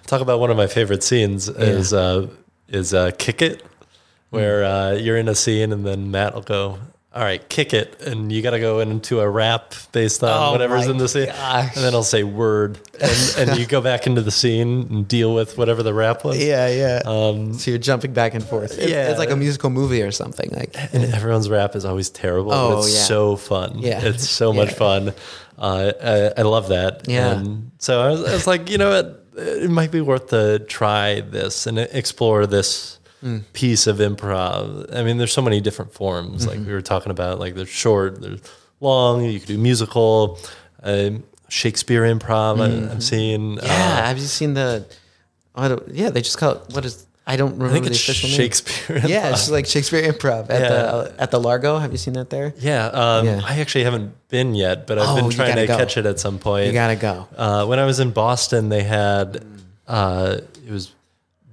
talk about one of my favorite scenes is uh, is uh, kick it, where Hmm. uh, you're in a scene and then Matt will go, "All right, kick it," and you got to go into a rap based on Oh whatever's in the scene, gosh. and then I'll say word, and, and you go back into the scene and deal with whatever the rap was. yeah, yeah. Um, so you're jumping back and forth. Yeah. it's like a musical movie or something. Like and everyone's rap is always terrible. Oh, it's yeah. so fun. Yeah. It's so much Yeah. fun. Uh, I, I love that. Yeah. And so I was, I was like, you know what? It might be worth to try this and explore this Hmm. piece of improv. I mean, there's so many different forms. Like Mm-hmm. we were talking about, like there's short, there's long. You could do musical, um, Shakespeare improv. I, I'm seeing. Mm-hmm. yeah, Uh, have you seen the? I don't, yeah, they just call it. What is? I don't remember I think the it's official name. Shakespeare. Yeah, it's like Shakespeare Improv at Yeah. the at the Largo. Have you seen that there? Yeah, um, Yeah. I actually haven't been yet, but I've Oh, been trying to go. catch it at some point. You gotta go. Uh, when I was in Boston, they had uh, it was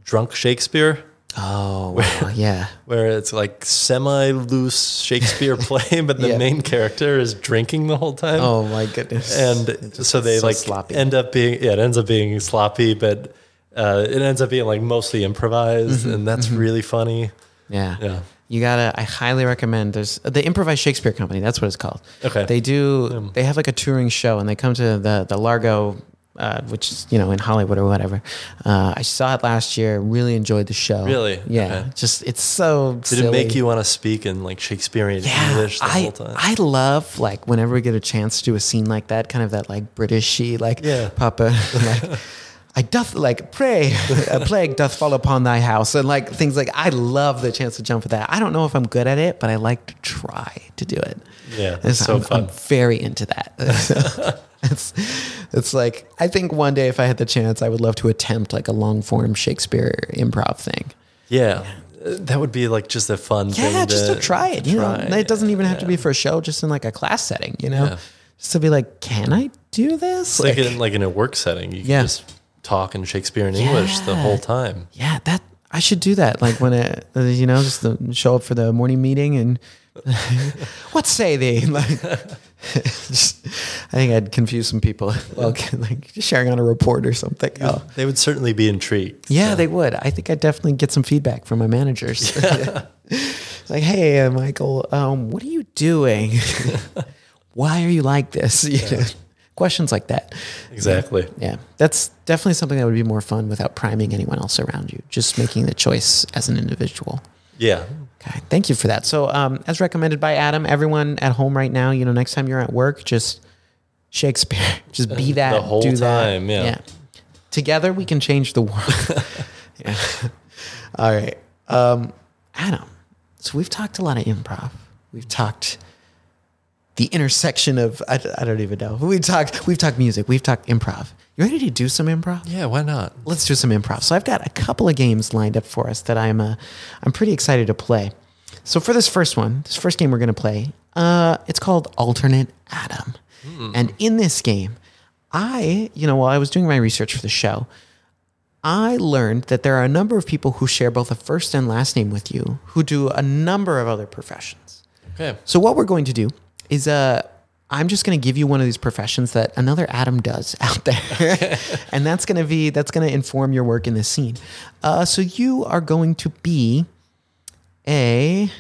drunk Shakespeare, Oh, wow. yeah. where it's like semi loose Shakespeare play, but the Yeah. main character is drinking the whole time. Oh my goodness. and so they so like sloppy. end up being yeah, it ends up being sloppy, but uh, it ends up being like mostly improvised, Mm-hmm. and that's really funny. yeah. Yeah. You gotta. I highly recommend. There's the Improvised Shakespeare Company. That's what it's called. Okay. They do. They have like a touring show, and they come to the the Largo, uh, which is you know in Hollywood or whatever. Uh, I saw it last year. Really enjoyed the show. Really? Yeah. Okay. Just it's so. Did it make you want to speak in like Shakespearean Yeah, English the I whole time? I love like whenever we get a chance to do a scene like that, kind of that like Britishy like Yeah. Papa like. I doth like pray, a plague doth fall upon thy house, and like things like I love the chance to jump for that. I don't know if I'm good at it, but I like to try to do it. Yeah, it's so I'm, fun. I'm very into that. it's it's like I think one day if I had the chance, I would love to attempt like a long form Shakespeare improv thing. Yeah. Uh, That would be like just a fun thing. Yeah, just to try it. You try. know, it doesn't even have to be for a show, just in like a class setting. You know, Yeah. just to be like, can I do this? Like, Like, in, like in a work setting, you Yeah. can just talk in Shakespearean English the whole time. yeah, that I should do that. Like when it, uh, you know, just to show up for the morning meeting and what say thee? Like, just, I think I'd confuse some people. Well, like sharing on a report or something. Oh. They would certainly be intrigued. Yeah, they would. I think I'd definitely get some feedback from my managers. like, hey, uh, Michael, um, what are you doing? Why are you like this? You know, questions like that. Exactly. Yeah, that's definitely something that would be more fun without priming anyone else around you. Just making the choice as an individual. Yeah. Thank you for that. So, um, as recommended by Adam, everyone at home right now, you know, next time you're at work, just Shakespeare, just be that The whole do that. time, yeah. Together, we can change the world. yeah. All right, um, Adam. So we've talked a lot of improv. We've talked the intersection of I, I don't even know. We talked. We've talked music. We've talked improv. You ready to do some improv? Yeah, why not? let's do some improv. So I've got a couple of games lined up for us that I'm uh, I'm pretty excited to play. So for this first one, this first game we're going to play, uh, it's called Alternate Adam. And in this game, I, you know, while I was doing my research for the show, I learned that there are a number of people who share both a first and last name with you who do a number of other professions. Okay. So what we're going to do is uh I'm just going to give you one of these professions that another Adam does out there. and that's going to be that's going to inform your work in this scene. Uh so you are going to be a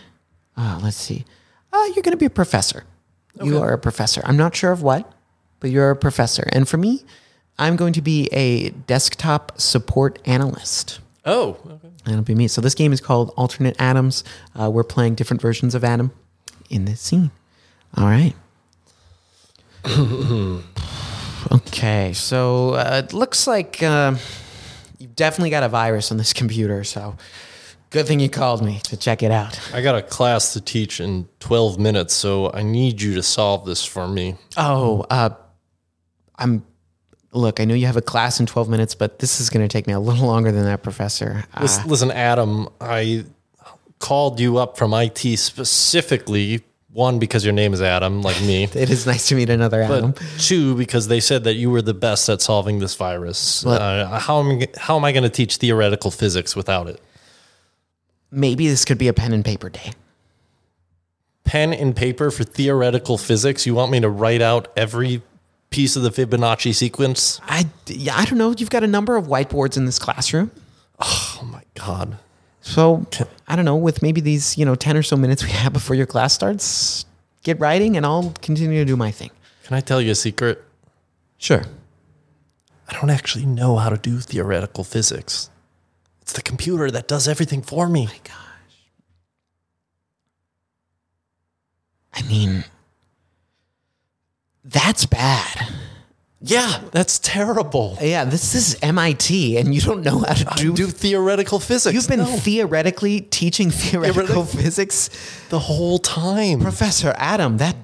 uh, let's see. Uh, you're going to be a professor. You are a professor. I'm not sure of what, but you're a professor. And for me, I'm going to be a desktop support analyst. Oh, okay. That'll be me. So this game is called Alternate Atoms. Uh, we're playing different versions of Adam in this scene. All right. okay, so uh, it looks like uh, you've definitely got a virus on this computer. So good thing you called me to check it out. I got a class to teach in 12 minutes, so I need you to solve this for me. Oh, uh, I'm. Look, I know you have a class in 12 minutes, but this is going to take me a little longer than that, Professor. Uh, Listen, listen, Adam, I called you up from IT specifically, one, because your name is Adam, like me, it is nice to meet another Adam. but two, because they said that you were the best at solving this virus. Uh, how am, I- how am I going to teach theoretical physics without it? Maybe this could be a pen and paper day. Pen and paper for theoretical physics? You want me to write out every piece of the Fibonacci sequence? I, yeah, I don't know. You've got a number of whiteboards in this classroom. Oh my God. So I don't know, with maybe these, you know, 10 or so minutes we have before your class starts, get writing and I'll continue to do my thing. Can I tell you a secret? Sure. I don't actually know how to do theoretical physics. It's the computer that does everything for me. Oh my gosh. I mean, that's bad. Yeah, that's terrible. Yeah, this is MIT and you don't know how to do. Do theoretical physics. You've been No, theoretically teaching theoretical Theoretical- physics. the whole time. Professor Adam, that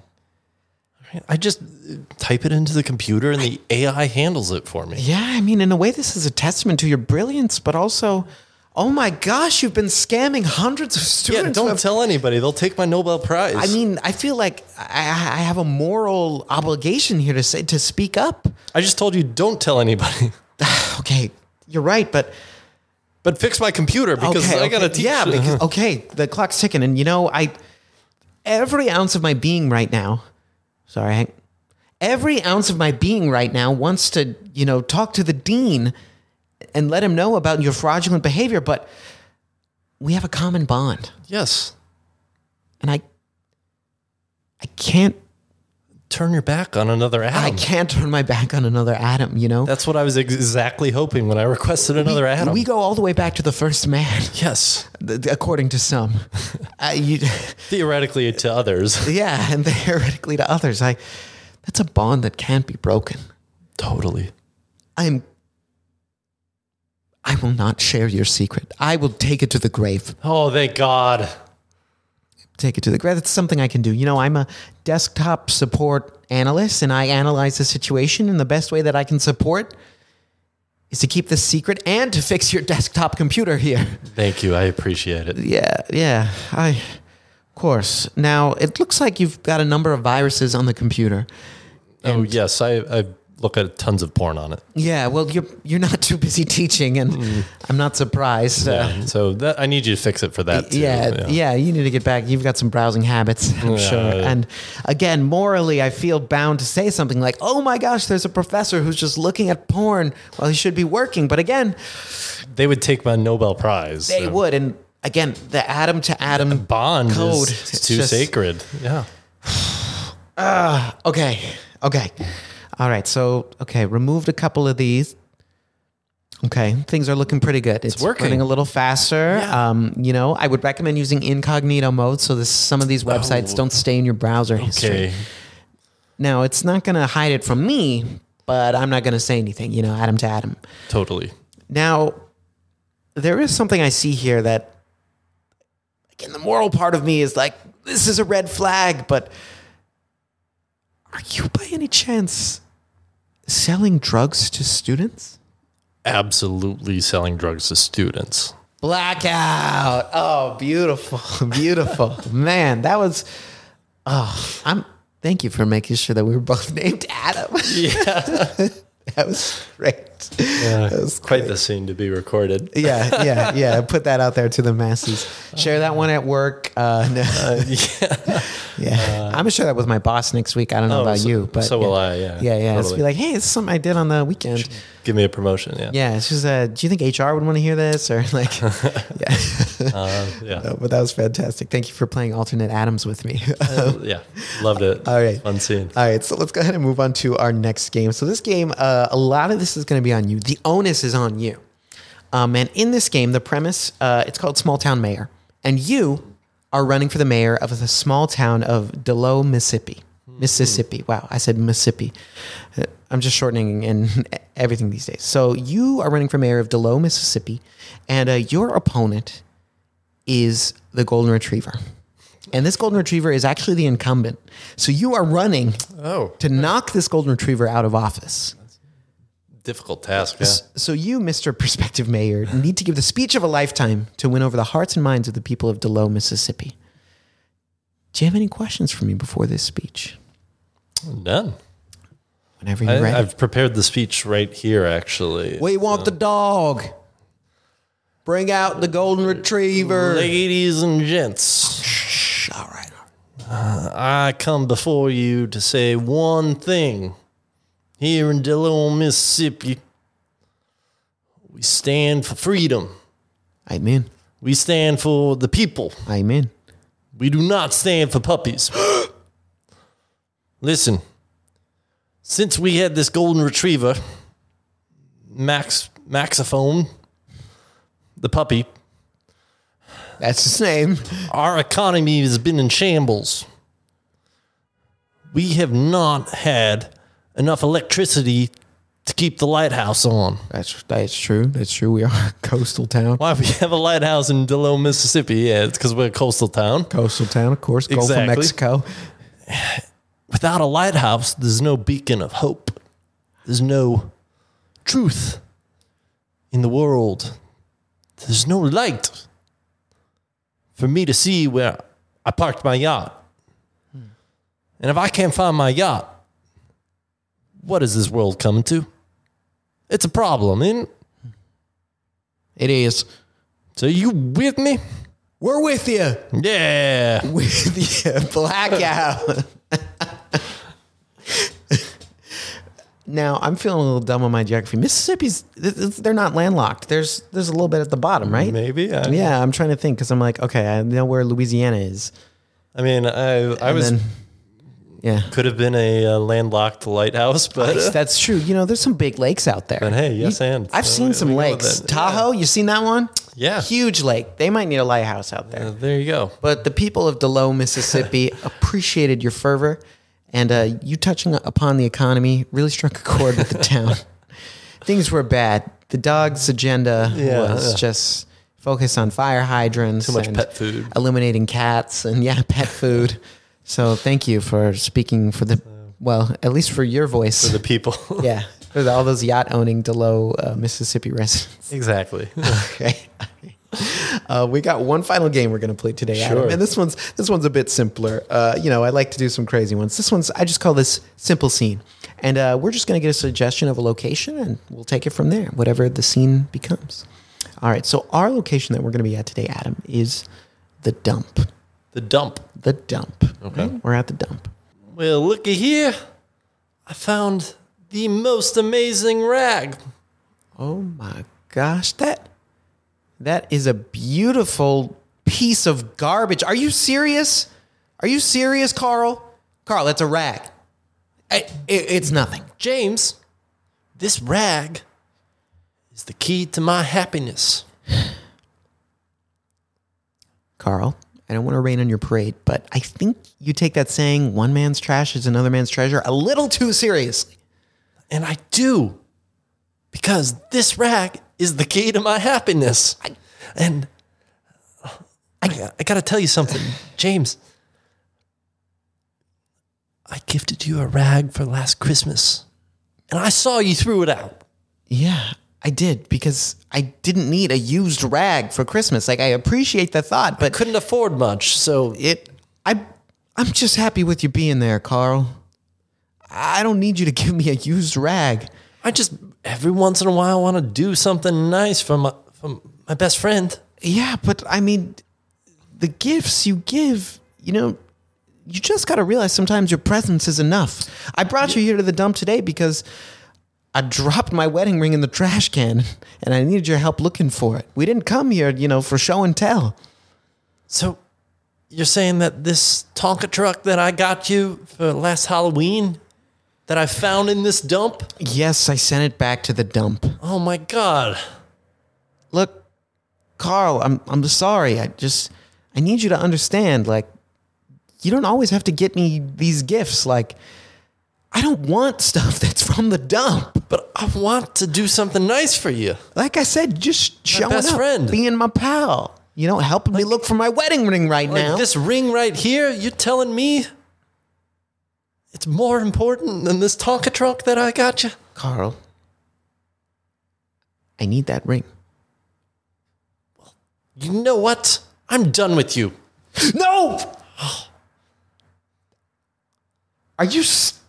I just uh, type it into the computer and the AI handles it for me. Yeah, I mean, in a way, this is a testament to your brilliance, but also, oh my gosh, you've been scamming hundreds of students. Yeah, don't tell anybody. They'll take my Nobel Prize. I mean, I feel like I, I have a moral obligation here to say to speak up. I just told you don't tell anybody. Okay, you're right, but But fix my computer because okay, I gotta okay, teach. Yeah, because, okay, the clock's ticking, and you know, I every ounce of my being right now. Sorry, Hank. Every ounce of my being right now wants to, you know, talk to the dean and let him know about your fraudulent behavior, but we have a common bond, yes. and I, I can't, Turn your back on another atom. I can't turn my back on another atom. You know, That's what I was exactly hoping when I requested another atom. we go all the way back to the first man, yes. according to some. you, Theoretically to others. Yeah, and theoretically to others. I that's a bond that can't be broken. totally. I'm I will not share your secret. I will take it to the grave. Oh, thank God. Take it to the grave. That's something I can do. You know, I'm a desktop support analyst and I analyze the situation and the best way that I can support is to keep this secret and to fix your desktop computer here. Thank you. I appreciate it. Yeah, yeah. I of course. Now, it looks like you've got a number of viruses on the computer. oh, yes. I, I look at tons of porn on it. Yeah, well, you're you're not too busy teaching, and I'm not surprised. Uh, Yeah. So that I need you to fix it for that too. yeah, yeah, you need to get back. You've got some browsing habits, I'm Yeah, sure. yeah. And again, morally, I feel bound to say something like, "Oh my gosh, there's a professor who's just looking at porn while he should be working." But again, They would take my Nobel Prize. they so. would. And again, the atom to atom Bond Code. is It's too just- sacred. Yeah. Okay. Okay. All right. So, okay, removed a couple of these. Okay, things are looking pretty good. It's, working. running a little faster. Yeah. Um, you know, I would recommend using incognito mode so this, some of these websites Oh. don't stay in your browser history. Okay. Now, it's not going to hide it from me, but I'm not going to say anything, you know, Adam to Adam. Totally. Now, there is something I see here that, again, the moral part of me is like, this is a red flag, but are you by any chance selling drugs to students? Absolutely selling drugs to students. Blackout. Oh, beautiful. Beautiful. Man, that was, oh, I'm, thank you for making sure that we were both named Adam. Yeah. that was great. Yeah. Quite the scene to be recorded. yeah, yeah, yeah. Put that out there to the masses. Share that one at work. Uh, no. Uh, yeah. Yeah, I'm gonna share that with my boss next week. I don't know Oh, about so- you, but so yeah. will I, yeah, yeah, yeah. Totally. be like, hey, this is something I did on the weekend. Give me a promotion. Yeah. Yeah, it's just, uh, do you think HR would want to hear this or like, yeah? Uh, yeah. No, but that was fantastic. Thank you for playing alternate Adams with me. Uh, yeah. Loved it. All right. Fun scene. All right, so let's go ahead and move on to our next game. So this game, uh, a lot of this is going to be on you. The onus is on you. Um, and in this game, the premise, uh, it's called Small Town Mayor, and you are running for the mayor of the small town of D'Lo, Mississippi. Mississippi. Wow, I said Mississippi. Uh, I'm just shortening and everything these days. So you are running for mayor of D'Lo, Mississippi, and uh, your opponent is the golden retriever. And this golden retriever is actually the incumbent. So you are running Oh, to knock this golden retriever out of office. Difficult task. Yeah. So you, Mr. Prospective Mayor, need to give the speech of a lifetime to win over the hearts and minds of the people of D'Lo, Mississippi. Do you have any questions for me before this speech? None. Whenever you're I, ready. I've prepared the speech right here, actually. we want the dog. Bring out the golden retriever. Ladies and gents, Shh, all right. I come before you to say one thing. Here in Dillon, Mississippi, we stand for freedom. Amen. We stand for the people. Amen. We do not stand for puppies. Listen, since we had this golden retriever, Max Maxophone, the puppy, That's his name. our economy has been in shambles. We have not had enough electricity to keep the lighthouse on. That's that's true. That's true. We are a coastal town. Why we have a lighthouse in Dillon, Mississippi? Yeah, it's because we're a coastal town. Coastal town, of course. Gulf Exactly. of Mexico. Without a lighthouse, there's no beacon of hope. There's no truth in the world. There's no light for me to see where I parked my yacht. Hmm. And if I can't find my yacht, what is this world coming to? It's a problem, isn't it? It is. So you with me? We're with you. Yeah. With you. Blackout. now I'm feeling a little dumb on my geography. Mississippi's they're not landlocked. There's there's a little bit at the bottom, right? Maybe. I, Yeah, I'm trying to think because I'm like, okay, I know where Louisiana is. I mean, I, I And was then- yeah. could have been a uh, landlocked lighthouse, but uh, That's true. You know, there's some big lakes out there. And hey, yes, and. I've So seen we- some go with lakes. Tahoe, you seen that one? Yeah. Huge lake. They might need a lighthouse out there. Uh, there you go. But the people of D'Lo, Mississippi appreciated your fervor, and uh, you touching upon the economy really struck a chord with the town. Things were bad. The dog's agenda Yeah, was yeah. just focused on fire hydrants, Too much and pet food. eliminating cats, and yeah, pet food. So thank you for speaking for the well, at least for your voice. For the people. yeah, for the, all those yacht owning D'Lo, uh, Mississippi residents. exactly. Okay. Uh, we got one final game we're going to play today, Adam, and this one's this one's a bit simpler. Uh, you know, I like to do some crazy ones. This one's I just call this simple scene, and uh, we're just going to get a suggestion of a location, and we'll take it from there, whatever the scene becomes. All right. So our location that we're going to be at today, Adam, is the dump. The dump. The dump. Okay. We're at the dump. Well, looky here. I found the most amazing rag. Oh my gosh, that that is a beautiful piece of garbage. Are you serious? Are you serious, Carl? Carl, that's a rag. I, it, it's nothing. James, this rag is the key to my happiness. Carl, I don't want to rain on your parade, but I think you take that saying, one man's trash is another man's treasure, a little too seriously. And I do. Because this rag is the key to my happiness. and I, I got to tell you something, James. I gifted you a rag for last Christmas. And I saw you threw it out. Yeah, I did because I didn't need a used rag for Christmas. Like I appreciate the thought, but Couldn't afford much, so it I I'm just happy with you being there, Carl. I don't need you to give me a used rag. I just every once in a while want to do something nice for my for my best friend. Yeah, but I mean the gifts you give, you know, you just got to realize sometimes your presence is enough. I brought you here to the dump today because I dropped my wedding ring in the trash can and I needed your help looking for it. We didn't come here, you know, for show and tell. So you're saying that this Tonka truck that I got you for last Halloween that I found in this dump? Yes, I sent it back to the dump. Oh my god. Look, Carl, I'm I'm sorry. I just I need you to understand like you don't always have to get me these gifts like I don't want stuff that's from the dump. But I want to do something nice for you. Like I said, just showing best up, friend. being my pal. You know, helping me look for my wedding ring right Like now. this ring right here, you're telling me it's more important than this Tonka truck that I got you? Carl, I need that ring. You know what? I'm done with you. No. Are you? s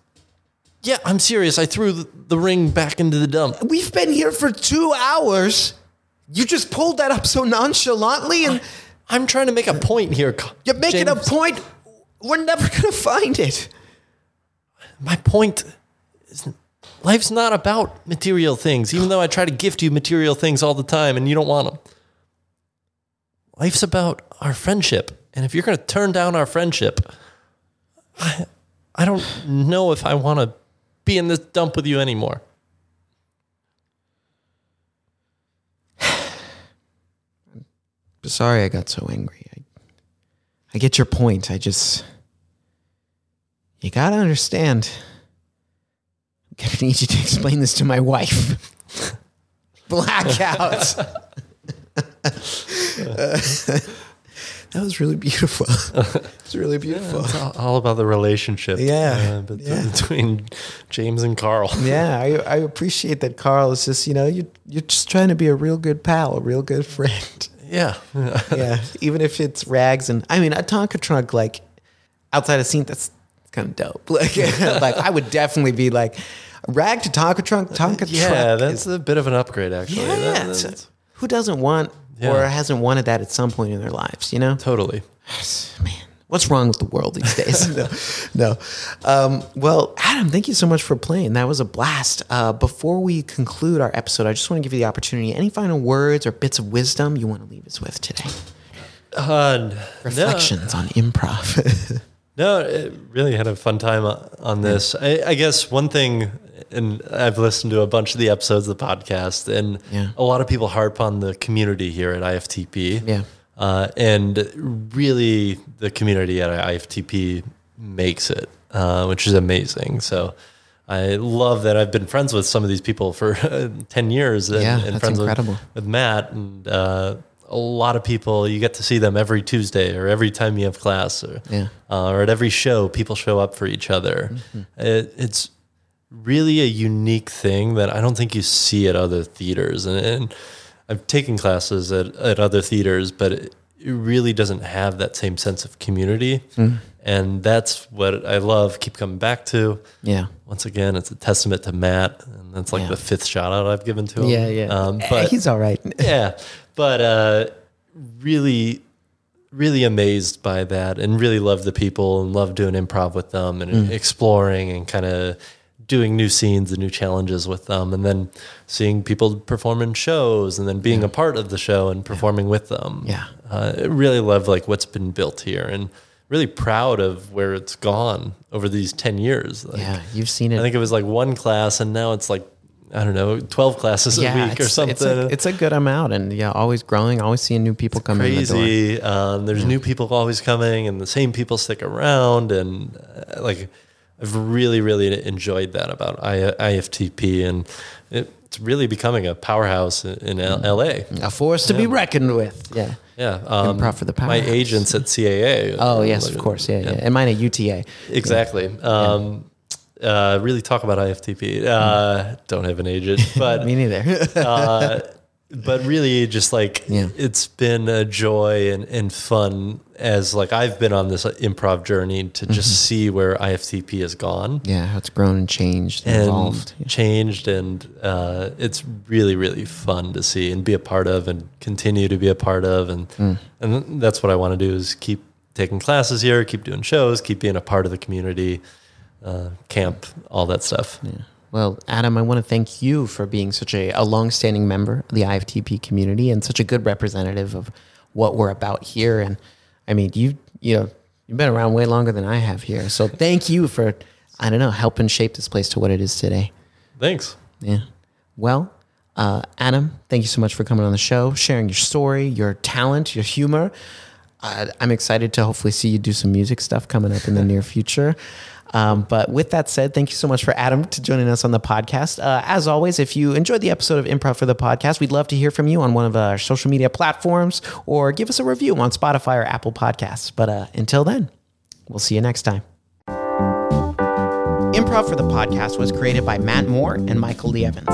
Yeah, I'm serious. I threw the, ring back into the dump. We've been here for two hours. You just pulled that up so nonchalantly, and I'm trying to make a point here. You're making a point. We're never gonna find it. My point is life's not about material things, even though I try to gift you material things all the time and you don't want them. Life's about our friendship. And if you're going to turn down our friendship, I, I don't know if I want to be in this dump with you anymore. Sorry, I got so angry. I, I get your point. I just, you gotta understand. I'm gonna need you to explain this to my wife. Blackout. that was really beautiful. It's really beautiful. It's all, all about the relationship Yeah, uh, yeah. between James and Carl. Yeah, I, I appreciate that Carl is just, you know, you, you're just trying to be a real good pal, a real good friend. Yeah. yeah, even if it's rags and I mean a Tonka trunk like outside a scene that's kind of dope. Like, like I would definitely be like rag to Tonka trunk, Tonka yeah, trunk. that's a bit of an upgrade, actually. yeah. That- who doesn't want or hasn't wanted that at some point in their lives? You know, totally. man. What's wrong with the world these days? no, no. Um, well, Adam, thank you so much for playing. That was a blast. Uh, before we conclude our episode, I just want to give you the opportunity. Any final words or bits of wisdom you want to leave us with today? Uh, Reflections on improv. No, it really had a fun time on this. I, I guess one thing, and I've listened to a bunch of the episodes of the podcast, and Yeah. a lot of people harp on the community here at IFTP. Yeah. Uh, and really, the community at IFTP makes it, uh, which is amazing. So I love that I've been friends with some of these people for 10 years and, Yeah, and friends. With, with Matt. And uh, a lot of people, you get to see them every Tuesday or every time you have class or, Yeah. uh, or at every show, people show up for each other. It, it's really a unique thing that I don't think you see at other theaters. And, and I've taken classes at, at other theaters, but it, it really doesn't have that same sense of community. And that's what I love, keep coming back to. yeah. Once again, it's a testament to Matt, and that's like Yeah. the fifth shout out I've given to him. Yeah, yeah. Um, but he's all right. yeah, but uh, really, really amazed by that, and really love the people, and love doing improv with them, and Mm. exploring, and kind of doing new scenes and new challenges with them, and then seeing people perform in shows, and then being a part of the show and performing with them. Yeah. uh, really love like what's been built here, and really proud of where it's gone over these ten years. Like, Yeah, you've seen it. I think it was like one class, and now it's like I don't know, twelve classes a week or something. It's a, it's a good amount, and yeah, always growing, always seeing new people coming in the crazy. Um, there's new people always coming, and the same people stick around, and uh, like I've really, really enjoyed that about I, IFTP, and it's really becoming a powerhouse in, in L- LA. A force to be reckoned with. Yeah. Yeah, um, Improv for the My agents at CAA. Oh yes, like, of course. Yeah, yeah. And mine at UTA. Exactly. Um, uh, really talk about IFTP. Uh, don't have an agent, but Me neither. uh, but really just like Yeah. it's been a joy and, and fun as like I've been on this improv journey to just Mm-hmm. see where IFTP has gone yeah, how it's grown and changed and, and evolved. changed and uh, it's really really fun to see and be a part of and continue to be a part of and Mm. and that's what I want to do is keep taking classes here, keep doing shows, keep being a part of the community, uh, camp, all that stuff. Yeah. Well, Adam, I want to thank you for being such a, a long-standing member of the IFTP community and such a good representative of what we're about here. And I mean, you you know you've been around way longer than I have here, so thank you for I don't know helping shape this place to what it is today. Thanks. Yeah. Well, uh, Adam, thank you so much for coming on the show, sharing your story, your talent, your humor. Uh, I'm excited to hopefully see you do some music stuff coming up in the near future. Um, but with that said, thank you so much for Adam to joining us on the podcast. Uh, as always, if you enjoyed the episode of Improv for the Podcast, we'd love to hear from you on one of our social media platforms or give us a review on Spotify or Apple Podcasts. But uh, until then, we'll see you next time. Improv for the Podcast was created by Matt Moore and Michael Lee Evans,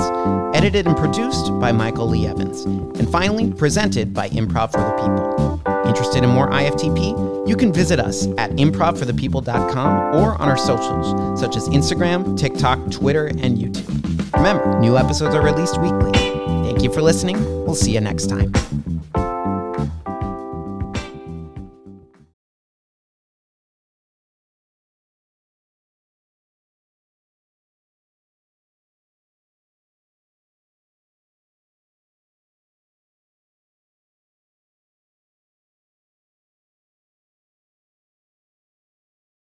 edited and produced by Michael Lee Evans, and finally presented by Improv for the People. Interested in more IFTP? You can visit us at improvforthepeople.com or on our socials, such as Instagram, TikTok, Twitter, and YouTube. Remember, new episodes are released weekly. Thank you for listening. We'll see you next time.